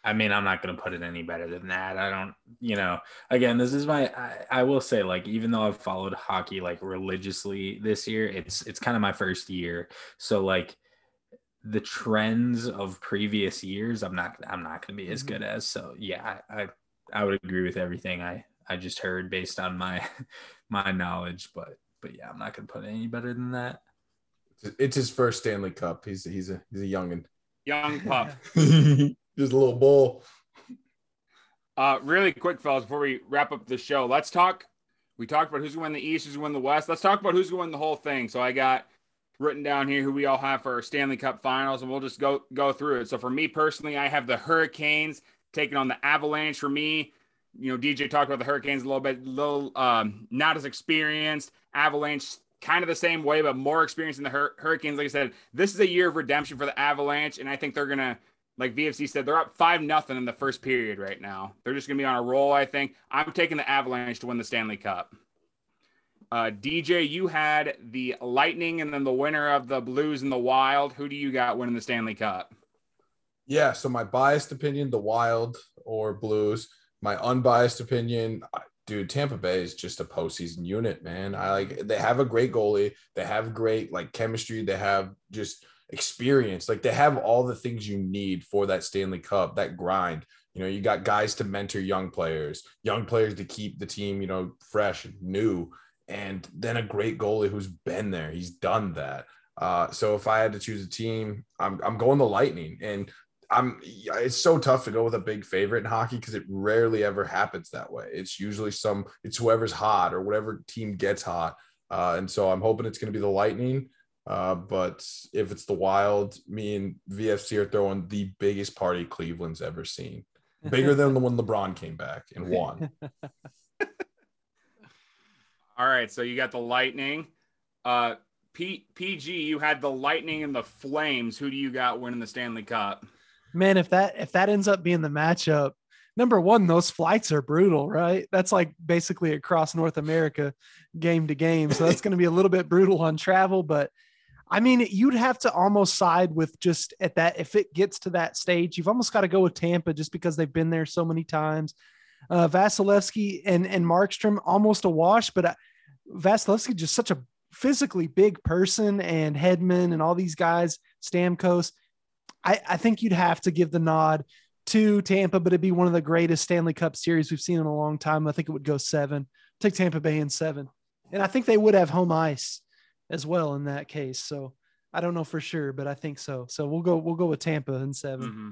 I mean, I'm not going to put it any better than that. I don't, you know, again, this is my, I, I will say, like, even though I've followed hockey like religiously this year, it's, it's kind of my first year. So, like, the trends of previous years, I'm not, I'm not going to be as Mhm. good as. So, yeah, I, I, I would agree with everything I, I just heard based on my, my knowledge. But, but yeah, I'm not going to put it any better than that. It's his first Stanley Cup. He's he's a he's a youngin. Young pup. Just a little bull. Uh, really quick, fellas, before we wrap up the show, let's talk. We talked about who's going to win the East, who's going to win the West. Let's talk about who's going to win the whole thing. So I got written down here who we all have for our Stanley Cup Finals, and we'll just go go through it. So for me personally, I have the Hurricanes taking on the Avalanche. For me, you know, DJ talked about the Hurricanes a little bit, little um, not as experienced. Avalanche kind of the same way, but more experienced in the Hur- Hurricanes. Like I said, this is a year of redemption for the Avalanche, and I think they're gonna like VFC said, they're up five nothing in the first period right now. They're just gonna be on a roll. I think I'm taking the Avalanche to win the Stanley Cup. Uh, DJ, you had the Lightning and then the winner of the Blues and the Wild. Who do you got winning the Stanley Cup? Yeah. So my biased opinion, the Wild or Blues. My unbiased opinion, dude, Tampa Bay is just a postseason unit, man. I like they have a great goalie, they have great like chemistry, they have just experience. Like they have all the things you need for that Stanley Cup, that grind. You know, you got guys to mentor young players, young players to keep the team, you know, fresh and new, and then a great goalie who's been there. He's done that. Uh, so if I had to choose a team, I'm I'm going the Lightning, and I'm. It's so tough to go with a big favorite in hockey because it rarely ever happens that way. It's usually some. It's whoever's hot or whatever team gets hot, uh, and so I'm hoping it's going to be the Lightning. Uh, but if it's the Wild, me and VFC are throwing the biggest party Cleveland's ever seen, bigger than the one LeBron came back and won. All right, so you got the Lightning. Uh, P- PG, you had the Lightning and the Flames. Who do you got winning the Stanley Cup? Man, if that if that ends up being the matchup, number one, those flights are brutal, right? That's like basically across North America, game to game. So that's going to be a little bit brutal on travel, but I mean, you'd have to almost side with just at that if it gets to that stage, you've almost got to go with Tampa just because they've been there so many times. Uh, Vasilevskiy and and Markstrom almost a wash, but uh, Vasilevskiy just such a physically big person, and Hedman and all these guys, Stamkos. I, I think you'd have to give the nod to Tampa, but it'd be one of the greatest Stanley Cup series we've seen in a long time. I think it would go seven. Take Tampa Bay in seven, and I think they would have home ice as well in that case. So I don't know for sure, but I think so. So we'll go we'll go with Tampa in 7 mm-hmm.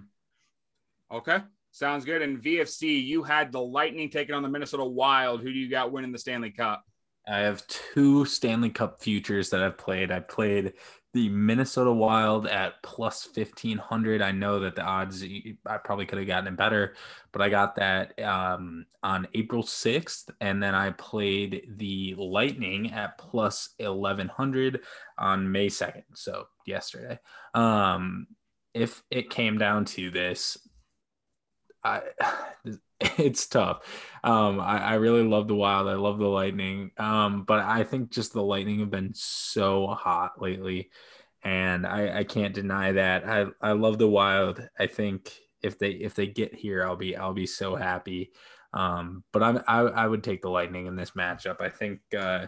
Okay, sounds good. And VFC, you had the Lightning taking on the Minnesota Wild. Who do you got winning the Stanley Cup? I have two Stanley Cup futures that I've played. I played the Minnesota Wild at plus 1500. I know that the odds, I probably could have gotten it better, but I got that um, on April 6th. And then I played the Lightning at plus 1100 on May 2nd. So yesterday. Um, if it came down to this, I, it's tough. Um, I, I, really love the Wild. I love the Lightning. Um, but I think just the Lightning have been so hot lately, and I, I can't deny that. I, I love the Wild. I think if they if they get here, I'll be I'll be so happy. Um, but I'm I, I would take the Lightning in this matchup. I think uh,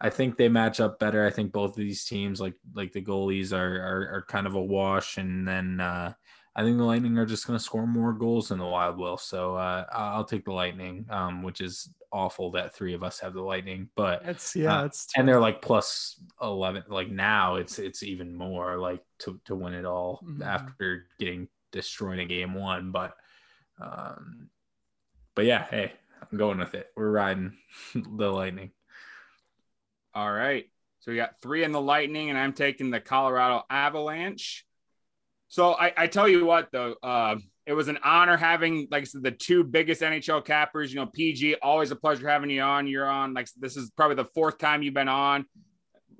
I think they match up better. I think both of these teams, like like the goalies, are are, are kind of a wash, and then. Uh, I think the Lightning are just going to score more goals than the Wild will. So uh, I'll take the Lightning, um, which is awful that three of us have the Lightning. But it's yeah, uh, it's and they're like plus eleven. Like now, it's it's even more like to to win it all mm-hmm. after getting destroyed in game one. But um, but yeah, hey, I'm going with it. We're riding the Lightning. All right. So we got three in the Lightning, and I'm taking the Colorado Avalanche. So I, I tell you what, though, uh, it was an honor having, like I said, the two biggest NHL cappers. You know, PG, always a pleasure having you on. You're on, like, this is probably the fourth time you've been on.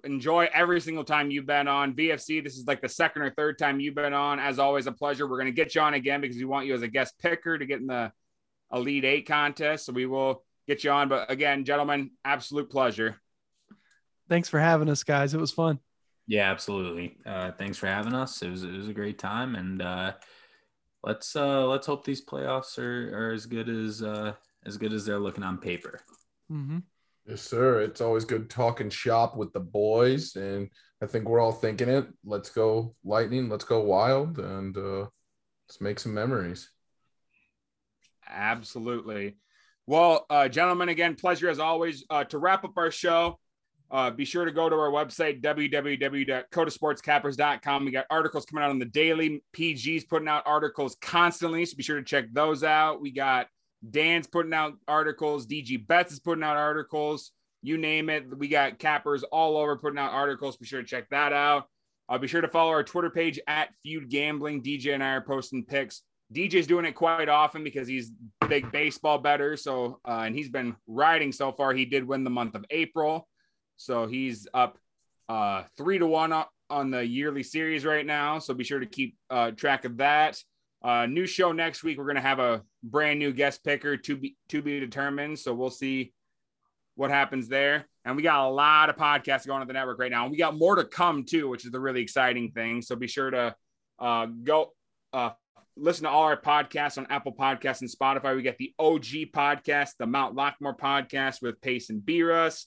Enjoy every single time you've been on. VFC, this is like the second or third time you've been on. As always, a pleasure. We're going to get you on again because we want you as a guest picker to get in the Elite Eight contest. So we will get you on. But again, gentlemen, absolute pleasure. Thanks for having us, guys. It was fun. Yeah, absolutely. Uh, thanks for having us. It was it was a great time, and uh, let's uh, let's hope these playoffs are, are as good as uh, as good as they're looking on paper. Mm-hmm. Yes, sir. It's always good talking shop with the boys, and I think we're all thinking it. Let's go lightning. Let's go wild, and uh, let's make some memories. Absolutely. Well, uh, gentlemen, again, pleasure as always. Uh, to wrap up our show, uh, be sure to go to our website, www.codasportscappers.com. We got articles coming out on the daily. PG's putting out articles constantly, so be sure to check those out. We got Dan's putting out articles. DG Betts is putting out articles. You name it. We got cappers all over putting out articles. Be sure to check that out. Uh, be sure to follow our Twitter page at Feud Gambling. DJ and I are posting picks. DJ's doing it quite often because he's big baseball bettor. So, uh, and he's been riding so far. He did win the month of April. So he's up uh, three to one on the yearly series right now. So be sure to keep uh, track of that. Uh, new show next week. We're gonna have a brand new guest picker to be to be determined. So we'll see what happens there. And we got a lot of podcasts going on the network right now. And we got more to come too, which is the really exciting thing. So be sure to uh, go uh, listen to all our podcasts on Apple Podcasts and Spotify. We got the OG podcast, the Mount Lockmore podcast with Pace and Beerus.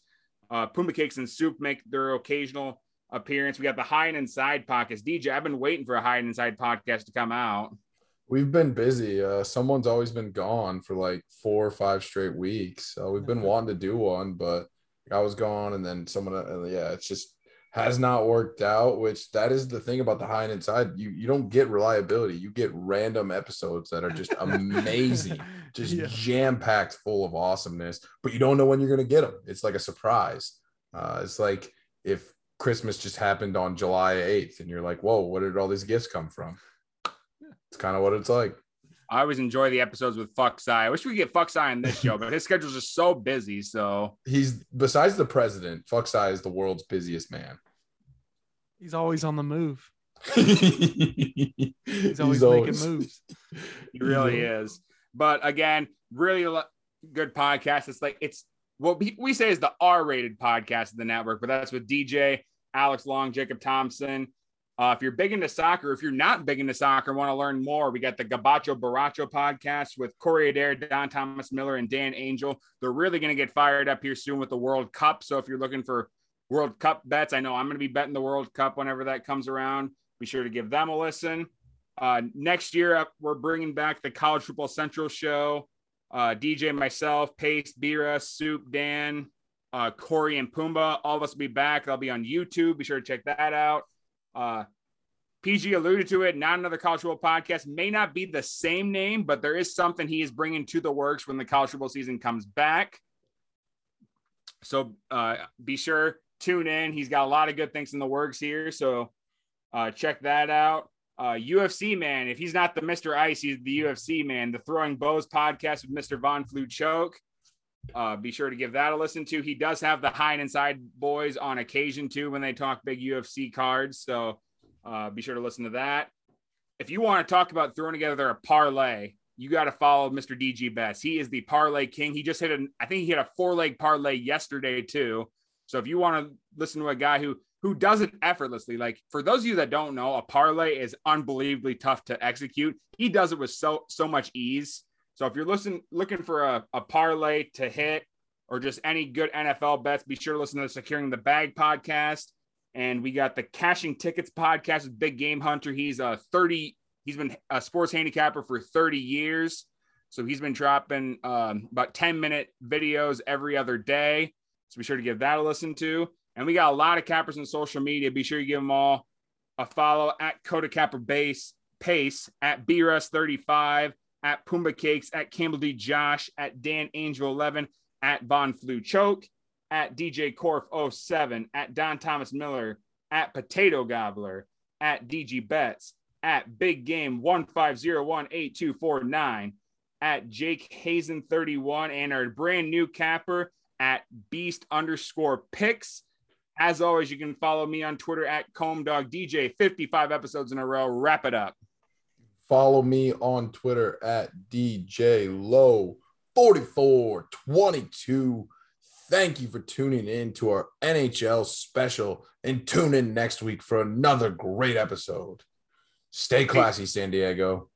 Uh, Puma Cakes and Soup make their occasional appearance. We got the High and Inside podcast. DJ, I've been waiting for a High and Inside podcast to come out. We've been busy. Uh, someone's always been gone for like four or five straight weeks. Uh, we've been wanting to do one, but I was gone, and then someone. Uh, yeah, it's just has not worked out. Which that is the thing about the high and inside. You you don't get reliability. You get random episodes that are just amazing, just Yeah. jam packed full of awesomeness. But you don't know when you're gonna get them. It's like a surprise. Uh, it's like if Christmas just happened on July 8th, and you're like, "Whoa, where did all these gifts come from?" It's kind of what it's like. I always enjoy the episodes with Fuck Sai. I wish we could get Fuck Sai on this show, but his schedule's just so busy. So He's besides the president, Fucksai is the world's busiest man. He's always on the move. He's He's always making moves. he really is. But again, really lo- good podcast. It's like it's what we, we say is the R-rated podcast of the network, but that's with DJ, Alex Long, Jacob Thompson. Uh, if you're big into soccer, if you're not big into soccer, and want to learn more, we got the Gabacho Baracho podcast with Corey Adair, Don Thomas Miller, and Dan Angel. They're really going to get fired up here soon with the World Cup. So if you're looking for World Cup bets, I know I'm going to be betting the World Cup whenever that comes around. Be sure to give them a listen. Uh, next year, we're bringing back the College Football Central show. Uh, DJ, myself, Pace, Bira, Soup, Dan, uh, Corey, and Pumbaa. All of us will be back. I'll be on YouTube. Be sure to check that out. Uh, PG alluded to it. Not another college football podcast. May not be the same name, but there is something he is bringing to the works when the college football season comes back. So uh, be sure tune in. He's got a lot of good things in the works here. So uh, check that out. Uh, UFC man, if he's not the Mr. Ice, he's the UFC man. The Throwing Bows podcast with Mr. Von Flue Choke. Uh, be sure to give that a listen to. He does have the high and inside boys on occasion too when they talk big UFC cards. So uh, be sure to listen to that. If you want to talk about throwing together a parlay, you got to follow Mr. DG Betts. He is the parlay king. He just hit a, I think he hit a four leg parlay yesterday too. So if you want to listen to a guy who who does it effortlessly, like for those of you that don't know, a parlay is unbelievably tough to execute. He does it with so so much ease. So if you're listening looking for a, a parlay to hit or just any good NFL bets, be sure to listen to the Securing the Bag podcast. And we got the Cashing Tickets podcast with Big Game Hunter. He's a 30, he's been a sports handicapper for 30 years. So he's been dropping um, about 10 minute videos every other day. So be sure to give that a listen to. And we got a lot of cappers on social media. Be sure you give them all a follow at Coda Capper Base Pace, at BRS35, at Pumbaa Cakes, at Campbell D. Josh, at Dan Angel 11, at Von Flue Choke, at DJ Corf 07, at Don Thomas Miller, at Potato Gobbler, at DG Betts, at Big Game 15018249, at Jake Hazen 31, and our brand new capper at Beast underscore picks. As always, you can follow me on Twitter at Comb Dog DJ. 55 episodes in a row. Wrap it up. Follow me on Twitter at DJ Low 4422. Thank you for tuning in to our NHL special and tune in next week for another great episode. Stay classy, San Diego.